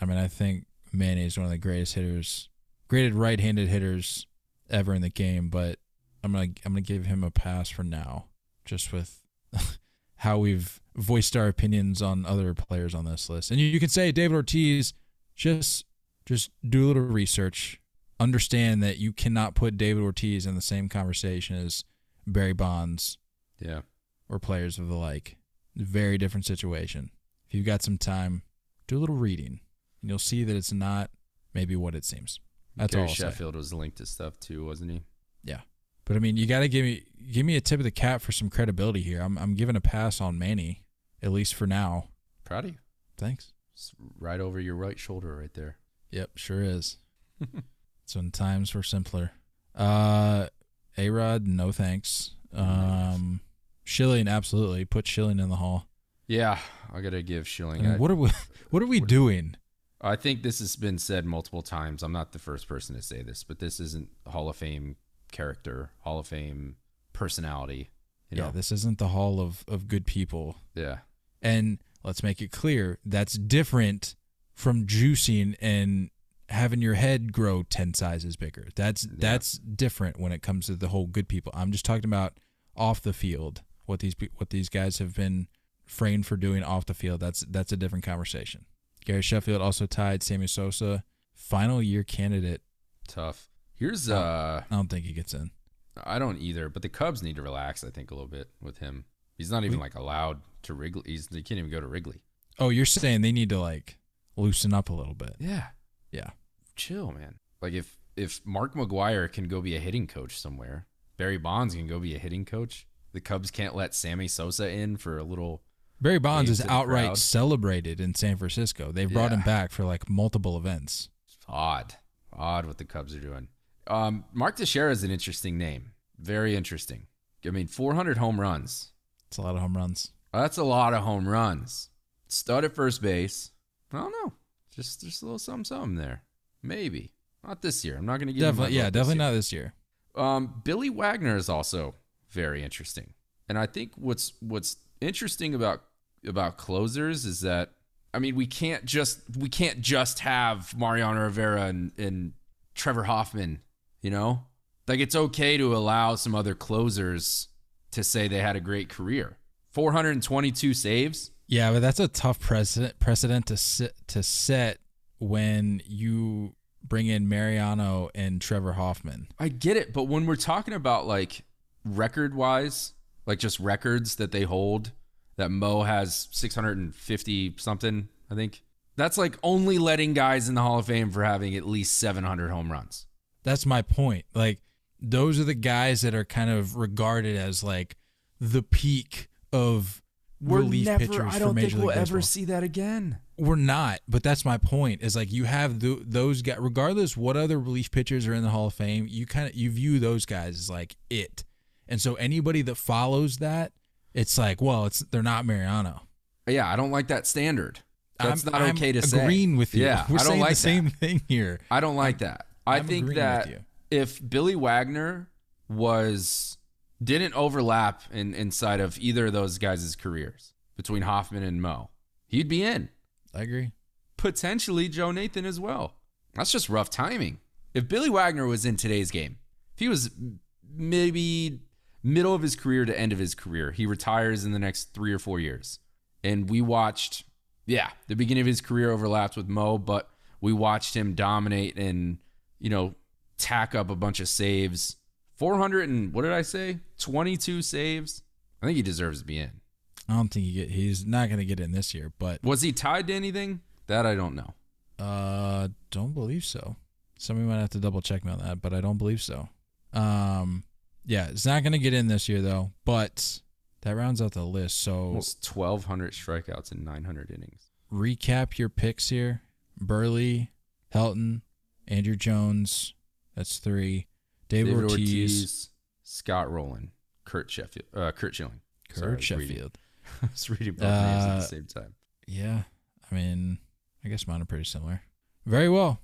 I mean, I think Manny is one of the greatest hitters, graded right-handed hitters ever in the game. But I'm gonna I'm gonna give him a pass for now, just with how we've voiced our opinions on other players on this list. And you, you can say David Ortiz, just just do a little research understand that you cannot put David Ortiz in the same conversation as Barry Bonds Yeah. or players of the like. Very different situation. If you've got some time, do a little reading, and you'll see that it's not maybe what it seems. That's Gary all. I'll say. Sheffield was linked to stuff too, wasn't he? Yeah, but I mean, you got to give me give me a tip of the cap for some credibility here. I'm I'm giving a pass on Manny, at least for now. Proud of you. Thanks. It's right over your right shoulder right there. Yep, sure is. it's when times were simpler. Uh, A Rod, no thanks. Um, Schilling, absolutely. Put Schilling in the hall. Yeah, I gotta give I mean, what are we? What are we doing? I think this has been said multiple times. I'm not the first person to say this, but this isn't Hall of Fame character, Hall of Fame personality. You yeah, know? this isn't the hall of of good people. yeah. And let's make it clear that's different from juicing and having your head grow 10 sizes bigger. That's that's different when it comes to the whole good people. I'm just talking about off the field. What these what these guys have been framed for doing off the field. That's that's a different conversation. Gary Sheffield also tied Sammy Sosa final year candidate. Tough. Here's uh I don't think he gets in. I don't either, but the Cubs need to relax, I think, a little bit with him. He's not even like allowed to Wrigley. He's he can't even go to Wrigley. Oh, you're saying they need to like loosen up a little bit. Yeah. Yeah. Chill, man. Like if if Mark McGwire can go be a hitting coach somewhere, Barry Bonds can go be a hitting coach. The Cubs can't let Sammy Sosa in for a little Barry Bonds is outright crowd. celebrated in San Francisco. They've brought him back for like multiple events. odd. Odd what the Cubs are doing. Um, Mark Teixeira is an interesting name. Very interesting. I mean, 400 home runs. It's a lot of home runs. That's a lot of home runs. Stud at first base. I don't know. Just just a little something something there. Maybe. Not this year. I'm not going to give Definitely, yeah, definitely year. not this year. Um, Billy Wagner is also very interesting, and I think what's what's interesting about about closers is that I mean we can't just we can't just have Mariano Rivera and, and Trevor Hoffman, you know, like it's okay to allow some other closers to say they had a great career. 422 saves. Yeah, but that's a tough precedent precedent to sit, to set when you bring in Mariano and Trevor Hoffman. I get it, but when we're talking about like record wise, like just records that they hold. That Mo has 650 something, I think. That's like only letting guys in the Hall of Fame for having at least 700 home runs. That's my point. Like those are the guys that are kind of regarded as like the peak of relief pitchers for Major League we'll Baseball. Ever see that again. We're not, but that's my point. Is like you have th- those guys, regardless what other relief pitchers are in the Hall of Fame. You kind of you view those guys as like it, and so anybody that follows that, it's like, well, it's they're not Mariano. Yeah, I don't like that standard. That's I'm, not I'm okay to say. agreeing with you. Yeah, we're I don't saying like the same thing here. I don't like that. I I'm think that if Billy Wagner was didn't overlap in inside of either of those guys' careers between Hoffman and Mo, he'd be in. I agree. Potentially Joe Nathan as well. That's just rough timing. If Billy Wagner was in today's game, if he was maybe middle of his career to end of his career, he retires in the next three or four years. And we watched, yeah, the beginning of his career overlapped with Mo, but we watched him dominate and, you know, tack up a bunch of saves. 400 and what did I say? 22 saves. I think he deserves to be in. I don't think he get, he's not going to get in this year, but Was he tied to anything? That I don't know. uh, don't believe so. Somebody might have to double check me on that, but I don't believe so. Um, yeah, it's not going to get in this year though, but that rounds out the list. So Almost 1,200 strikeouts in 900 innings. recap your picks here: Buehrle, Helton, Andruw Jones. That's three. David, David Ortiz, Ortiz, Scott Rolen, Kurt Sheffield, uh, Kurt Schilling. Kurt reading- Sheffield. I was reading both names at Uh, the same time. Yeah, I mean, I guess mine are pretty similar. Very well.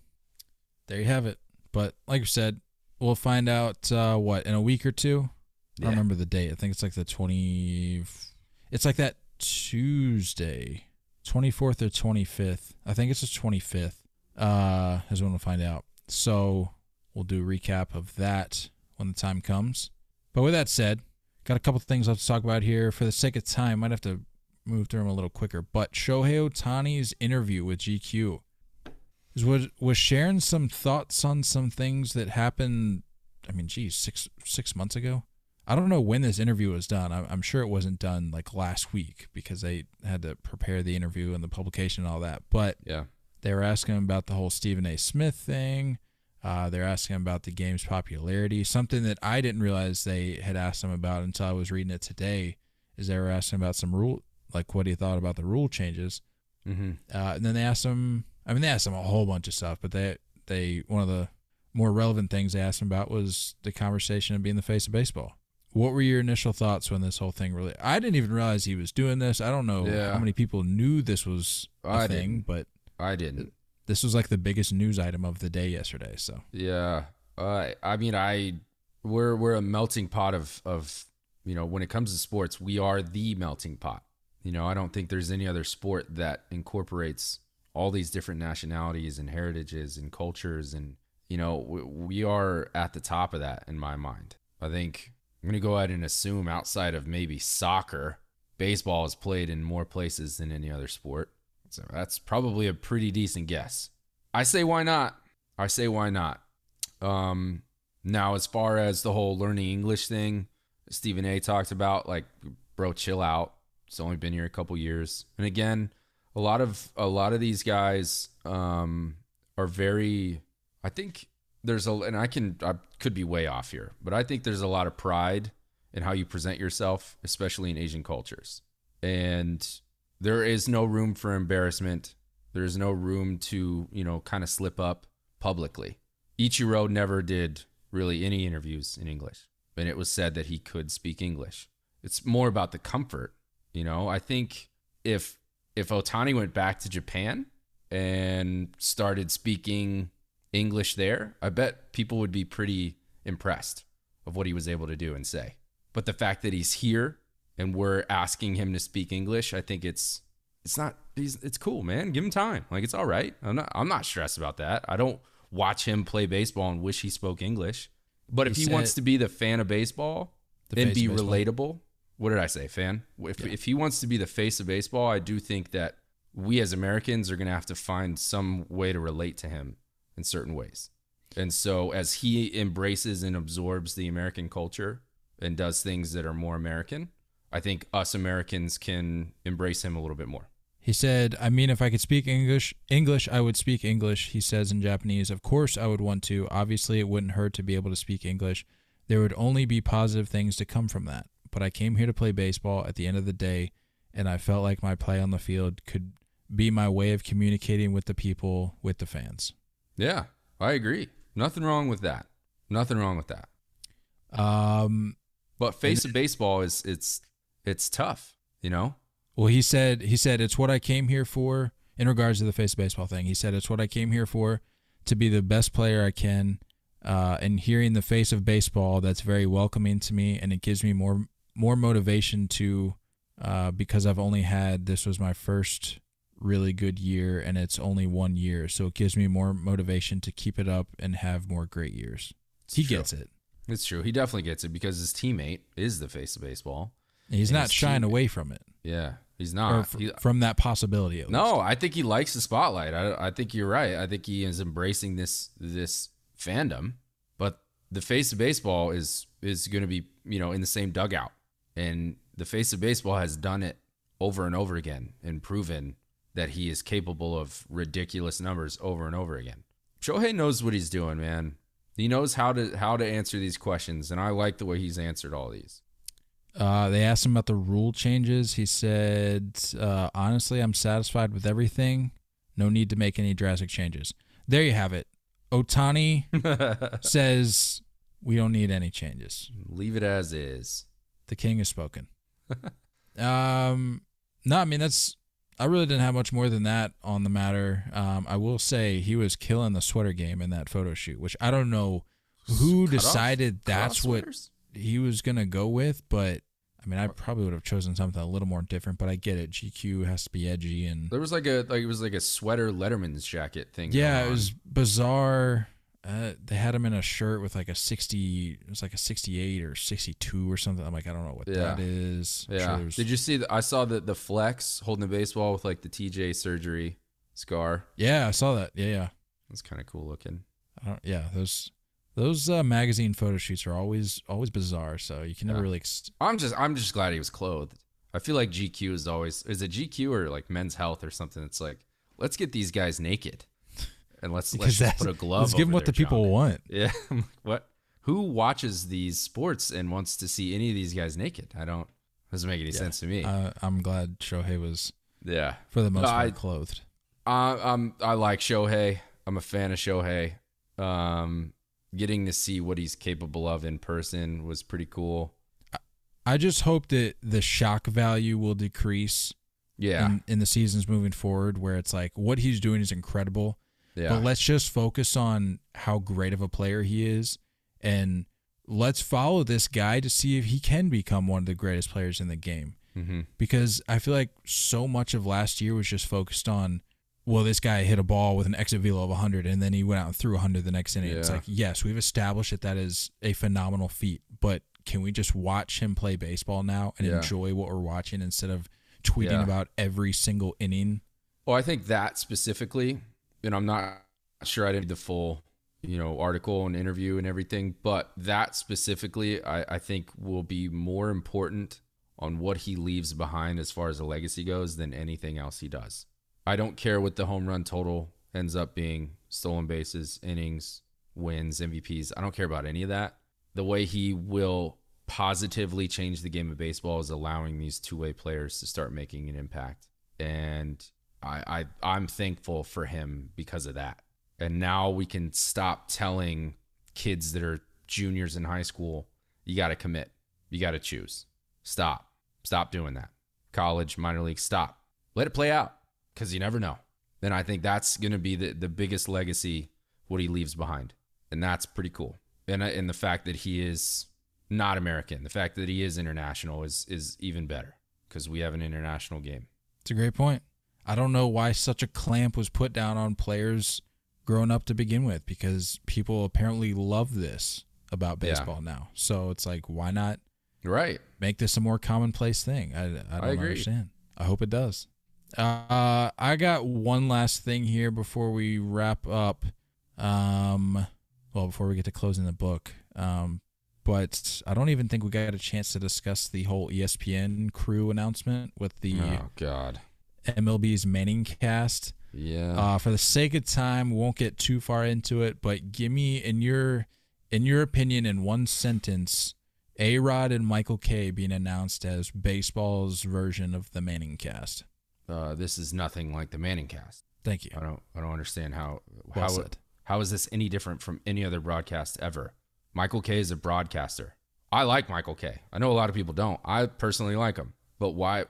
There you have it. But like I said, we'll find out uh, what in a week or two. I Yeah. don't remember the date. I think it's like the twenty. It's like that Tuesday, twenty fourth or twenty fifth. I think it's the twenty fifth. Uh, is when we'll find out. So we'll do a recap of that when the time comes. But with that said, got a couple of things I'll talk about here. For the sake of time, might have to move through them a little quicker. But Shohei Ohtani's interview with GQ is was was sharing some thoughts on some things that happened. I mean, geez, six six months ago. I don't know when this interview was done. I'm, I'm sure it wasn't done like last week because they had to prepare the interview and the publication and all that. But Yeah. they were asking about the whole Stephen A. Smith thing. Uh, they're asking about the game's popularity. Something that I didn't realize they had asked him about until I was reading it today is they were asking about some rule, like what he thought about the rule changes. Mm-hmm. Uh, and then they asked him. I mean, they asked him a whole bunch of stuff, but they they one of the more relevant things they asked him about was the conversation of being the face of baseball. What were your initial thoughts when this whole thing really? I didn't even realize he was doing this. I don't know Yeah. how many people knew this was a I thing, didn't. but I didn't. this was like the biggest news item of the day yesterday. So Yeah. Uh, I mean, I we're we're a melting pot of of you know when it comes to sports, we are the melting pot. You know, I don't think there's any other sport that incorporates all these different nationalities and heritages and cultures, and you know, we, are at the top of that in my mind. I think I'm gonna go ahead and assume outside of maybe soccer, baseball is played in more places than any other sport. So that's probably a pretty decent guess. I say why not? I say why not? Um, now, as far as the whole learning English thing, Stephen A. talked about, like, bro, chill out. It's only been here a couple years, and again, a lot of a lot of these guys um, are very. I think there's a, and I can I could be way off here, but I think there's a lot of pride in how you present yourself, especially in Asian cultures, and there is no room for embarrassment. There's no room to you know kind of slip up publicly. Ichiro never did really any interviews in English, and it was said that he could speak English. It's more about the comfort, you know. I think if if Ohtani went back to Japan and started speaking English there, I bet people would be pretty impressed of what he was able to do and say. But the fact that he's here and we're asking him to speak English, I think it's it's not he's it's cool, man. Give him time. Like it's all right. I'm not I'm not stressed about that. I don't watch him play baseball and wish he spoke English. But if He he wants to be the fan of baseball and be baseball. relatable, what did I say, fan? If if he wants to be the face of baseball, I do think that we as Americans are going to have to find some way to relate to him in certain ways. And so as he embraces and absorbs the American culture and does things that are more American, I think us Americans can embrace him a little bit more. He said, I mean, if I could speak English, English, I would speak English. He says in Japanese, of course I would want to. Obviously, it wouldn't hurt to be able to speak English. There would only be positive things to come from that. But I came here to play baseball at the end of the day, and I felt like my play on the field could be my way of communicating with the people, with the fans. Yeah, I agree. Nothing wrong with that. Nothing wrong with that. Um, But face of baseball is it's it's tough, you know? Well, he said he said it's what I came here for in regards to the face of baseball thing. He said it's what I came here for to be the best player I can. Uh, and hearing the face of baseball, that's very welcoming to me, and it gives me more more motivation to uh, because I've only had this was my first really good year, and it's only one year, so it gives me more motivation to keep it up and have more great years. he true. gets it. It's true. He definitely gets it because his teammate is the face of baseball. He's And not shying teammate- away from it Yeah, he's not. f- He- from that possibility. No, I think he likes the spotlight. I, I think you're right. I think he is embracing this this fandom. But the face of baseball is is going to be you know in the same dugout, and the face of baseball has done it over and over again and proven that he is capable of ridiculous numbers over and over again. Shohei knows what he's doing, man. He knows how to how to answer these questions, and I like the way he's answered all these. Uh, they asked him about the rule changes. He said, uh, honestly, I'm satisfied with everything. No need to make any drastic changes. There you have it. Ohtani says, we don't need any changes. Leave it as is. The king has spoken. um, no, I mean, that's, I really didn't have much more than that on the matter. Um, I will say he was killing the sweater game in that photo shoot, which I don't know who Cut decided off that's what he was gonna go with, but I mean, I probably would have chosen something a little more different. But I get it. GQ has to be edgy, and There was like a like it was like a sweater Letterman's jacket thing. yeah, it was bizarre. Uh, they had him in a shirt with like a sixty. It was like a sixty-eight or sixty-two or something. I'm like, I don't know what Yeah. that is. I'm Yeah. was- Did you see? The, I saw the the flex holding the baseball with like the TJ surgery scar. yeah, I saw that. Yeah, yeah. That's kind of cool looking. Yeah, those those uh, magazine photo shoots are always always bizarre. So you can never Yeah. really. Ex- I'm just I'm just glad he was clothed. I feel like GQ is always is it GQ or like Men's Health or something. It's like let's get these guys naked and let's let's just put a glove. let's give them what the people want. Yeah. What? Who watches these sports and wants to see any of these guys naked? I don't. Doesn't make any sense to me. Uh, I'm glad Shohei was yeah. for the most part clothed. I, I'm I like Shohei. I'm a fan of Shohei. Um, getting to see what he's capable of in person was pretty cool. I just hope that the shock value will decrease Yeah, in, in the seasons moving forward, where it's like what he's doing is incredible, yeah, but let's just focus on how great of a player he is, and let's follow this guy to see if he can become one of the greatest players in the game. hmm Because I feel like so much of last year was just focused on, well, this guy hit a ball with an exit velo of 100, and then he went out and threw 100 the next inning. It's like, yes, we've established that that is a phenomenal feat, but can we just watch him play baseball now and Yeah. enjoy what we're watching instead of tweeting Yeah. about every single inning? Well, I think that specifically, and I'm not sure I didn't the full, you know, article and interview and everything, but that specifically, I, I think will be more important on what he leaves behind as far as a legacy goes than anything else he does. I don't care what the home run total ends up being, stolen bases, innings, wins, MVPs. I don't care about any of that. The way he will positively change the game of baseball is allowing these two-way players to start making an impact. And I, I I'm thankful for him because of that. And now we can stop telling kids that are juniors in high school, you got to commit. You got to choose. Stop. Stop doing that. College, minor league, stop. Let it play out because you never know. Then I think that's going to be the, the biggest legacy, what he leaves behind. And that's pretty cool. And, uh, and the fact that he is not American, the fact that he is international is, is even better because we have an international game. It's a great point. I don't know why such a clamp was put down on players growing up to begin with because people apparently love this about Yeah. baseball now. So it's like, why not Right. make this a more commonplace thing. I, I don't agree. understand. I hope it does. Uh, I got one last thing here before we wrap up. Um, well, before we get to closing the book, um, but I don't even think we got a chance to discuss the whole ESPN crew announcement with the Oh God. MLB's Manning cast. Yeah. Uh, for the sake of time, won't get too far into it, but give me in your in your opinion, in one sentence, A Rod and Michael Kay being announced as baseball's version of the Manning cast. uh, this is nothing like the Manning cast. Thank you. I don't. I don't understand how. Well how said. how is this any different from any other broadcast ever? Michael Kay is a broadcaster. I like Michael Kay. I know a lot of people don't. I personally like him. But why?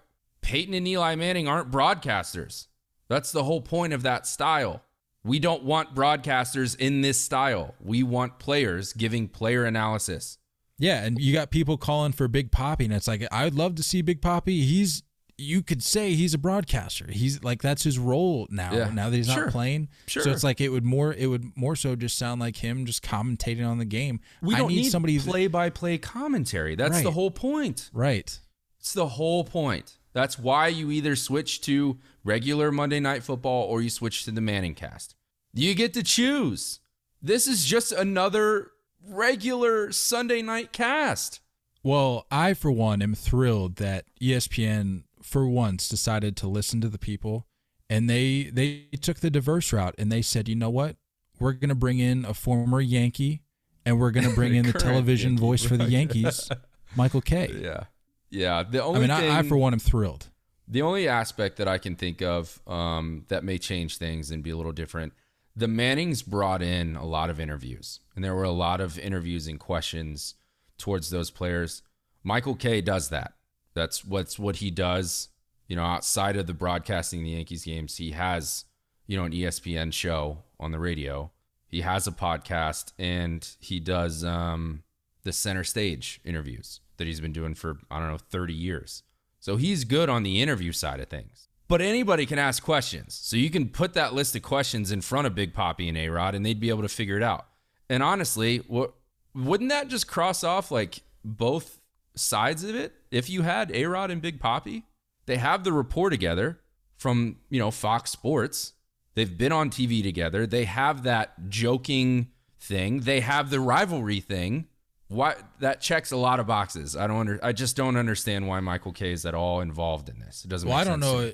Peyton and Eli Manning aren't broadcasters. That's the whole point of that style. We don't want broadcasters in this style. We want players giving player analysis. Yeah, and you got people calling for Big Poppy, and it's like I'd love to see Big Poppy. He's you could say he's a broadcaster. He's like that's his role now. Yeah. Now that he's Sure. not playing, Sure. so it's like it would more it would more so just sound like him just commentating on the game. We I don't need, need somebody play-by-play commentary. That's the whole point. right. It's the whole point. That's why you either switch to regular Monday Night Football or you switch to the Manning cast. You get to choose. This is just another regular Sunday night cast. Well, I for one am thrilled that ESPN for once decided to listen to the people and they they took the diverse route and they said, "You know what? We're going to bring in a former Yankee and we're going to bring in the television Yankee, voice for the. Yankees, Michael Kay." Yeah. Yeah. The only I mean, thing, I, I for one am thrilled. the only aspect that I can think of um, that may change things and be a little different. The Mannings brought in a lot of interviews, and there were a lot of interviews and questions towards those players. Michael Kay does that. That's what's what he does. You know, outside of the broadcasting the Yankees games, he has you know an ESPN show on the radio. He has a podcast, and he does um, the center stage interviews that he's been doing for I don't know thirty years. So he's good on the interview side of things. But anybody can ask questions. So you can put that list of questions in front of Big Poppy and A Rod and they'd be able to figure it out. And honestly, what wouldn't that just cross off like both sides of it? If you had A Rod and Big Poppy, they have the rapport together from, you know, Fox Sports. They've been on TV together. They have that joking thing. They have the rivalry thing. Why that checks a lot of boxes. I don't under, I just don't understand why Michael Kay is at all involved in this. It doesn't. Well, I don't know.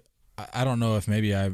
I don't know if maybe I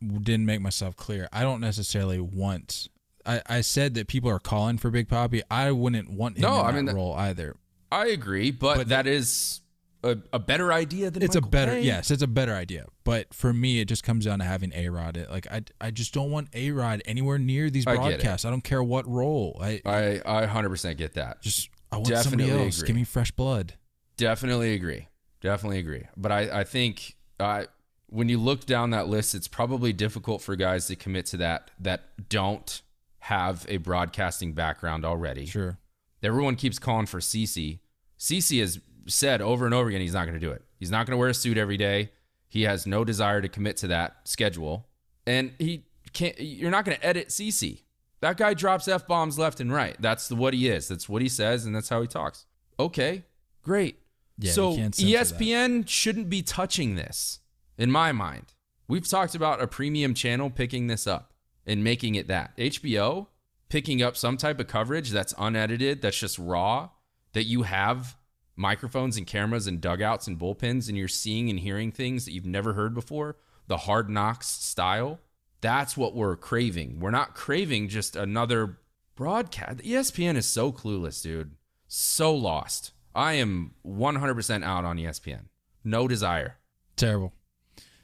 didn't make myself clear. I don't necessarily want. I, I said that people are calling for Big Poppy. I wouldn't want him No, in I that mean, that- role either. I agree, but, But that is a, a better idea than It's Michael a better yes, it's a better idea. But for me, it just comes down to having A Rod. It. Like I, I just don't want A Rod anywhere near these I get it. broadcasts. I, don't care what role. I I I 100% get that. just I want somebody Definitely else. agree. Give me fresh blood. Definitely agree. Definitely agree. But I, I think uh, when you look down that list, it's probably difficult for guys to commit to that that don't have a broadcasting background already. Sure. Everyone keeps calling for CC. CC has said over and over again he's not going to do it. He's not going to wear a suit every day. He has no desire to commit to that schedule. And he can't you're not going to edit CC. That guy drops F bombs left and right. That's the, what he is. That's what he says and that's how he talks. Okay. Great. Yeah, so you that. ESPN shouldn't be touching this in my mind. We've talked about a premium channel picking this up and making it that. HBO picking up some type of coverage that's unedited, that's just raw, that you have microphones and cameras and dugouts and bullpens and you're seeing and hearing things that you've never heard before, the hard knocks style. That's what we're craving. We're not craving just another broadcast. ESPN is so clueless, dude. So lost. I am 100% out on ESPN. No desire. Terrible.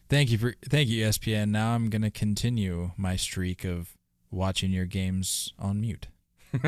Thank you for thank you ESPN. Now I'm gonna continue my streak of watching your games on mute.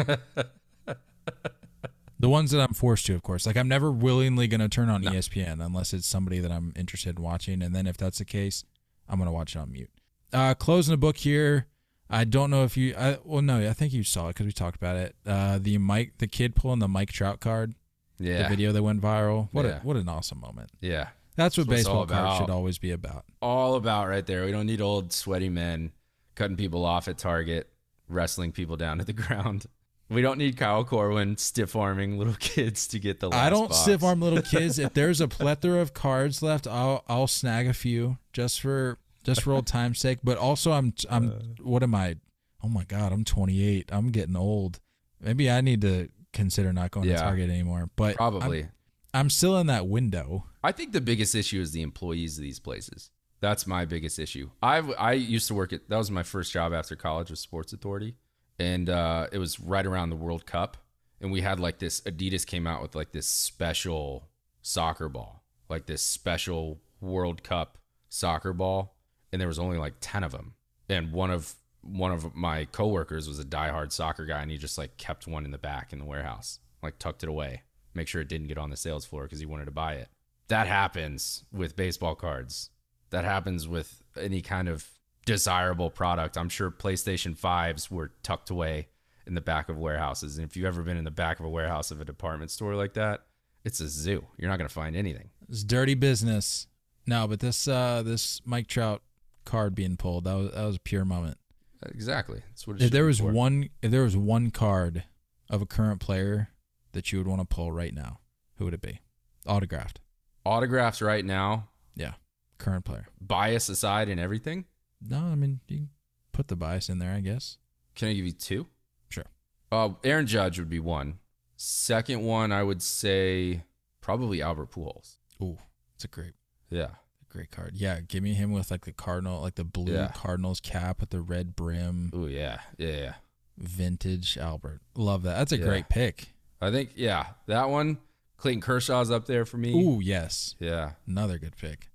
the ones that I'm forced to, of course. Like I'm never willingly gonna turn on E ESPN unless it's somebody that I'm interested in watching, and then if that's the case, I'm gonna watch it on mute. Uh, closing the book here. I don't know if you. I, well, no, I think you saw it because we talked about it. Uh, the Mike, the kid pulling the Mike Trout card, Yeah. the video that went viral. What Yeah. a what an awesome moment. Yeah. That's what That's what it's all baseball cards should always be about. all about right there. We don't need old sweaty men cutting people off at Target, wrestling people down to the ground. We don't need Kyle Corwin stiff arming little kids to get the last I don't box. stiff arm little kids. If there's a plethora of cards left, I'll I'll snag a few just for just for old time's sake. But also, I'm I'm Uh. what am I? Oh my god, I'm 28. I'm getting old. Maybe I need to consider not going Yeah. to Target anymore. But I'm- Probably. I'm, still in that window. I think the biggest issue is the employees of these places. That's my biggest issue. I I used to work at that was my first job after college with Sports Authority, and uh, it was right around the World Cup, and we had like this Adidas came out with like this special soccer ball, like this special World Cup soccer ball, and there was only like ten of them, and one of one of my coworkers was a diehard soccer guy, and he just like kept one in the back in the warehouse, like tucked it away, make sure it didn't get on the sales floor because he wanted to buy it. That happens with baseball cards. That happens with any kind of desirable product. I'm sure PlayStation 5s were tucked away in the back of warehouses. And if you've ever been in the back of a warehouse of a department store like that, it's a zoo. You're not going to find anything. It's dirty business. No, but this uh this Mike Trout card being pulled, that was that was a pure moment. Exactly. That's what it If there was for. one if there was one card of a current player that you would want to pull right now, who would it be? Autographed. autographs right now, Yeah. Current player. bias aside and everything, No, I mean you can put the bias in there, I guess. can I give you two? Sure. Uh, Aaron Judge would be one. Second one, I would say probably Albert Pujols. Ooh, it's a great Yeah. great card. Yeah, give me him with like the Cardinal like the blue Yeah. Cardinals cap with the red brim. Oh yeah. Yeah. Yeah. Vintage Albert. Love that. That's a Yeah. great pick. I think yeah, that one. Clayton Kershaw's up there for me. Ooh, yes. Yeah. Another good pick.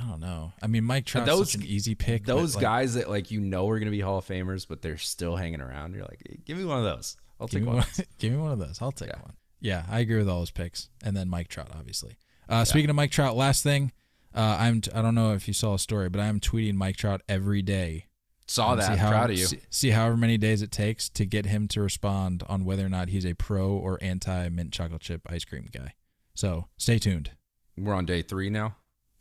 I don't know. I mean, Mike Trout's those- such an easy pick. Those like, guys that like you know are gonna be Hall of Famers, but they're still hanging around. You're like, "Hey, give me one of those. I'll take one. one. give me one of those. I'll take Yeah. one. Yeah, I agree with all those picks. And then Mike Trout, obviously. Uh, Speaking of Mike Trout, last thing, uh, I'm t- I don't know if you saw a story, but I'm tweeting Mike Trout every day. Saw that. See how, proud of you. See, see however many days it takes to get him to respond on whether or not he's a pro or anti mint chocolate chip ice cream guy. So stay tuned. We're on day three now.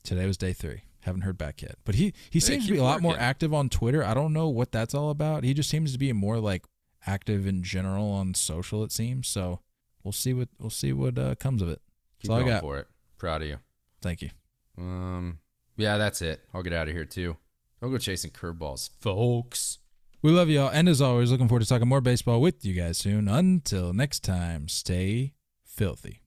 Today was day three. Haven't heard back yet. But he he seems to be a lot more active on Twitter. I don't know what that's all about. He just seems to be more like active in general on social. It seems so. We'll see what we'll see what uh, comes of it. Keep That's all I got. for it. Proud of you. Thank you. Um, yeah, that's it. I'll get out of here too. I'll go chasing curveballs, folks. We love y'all, and as always, looking forward to talking more baseball with you guys soon. Until next time, stay filthy.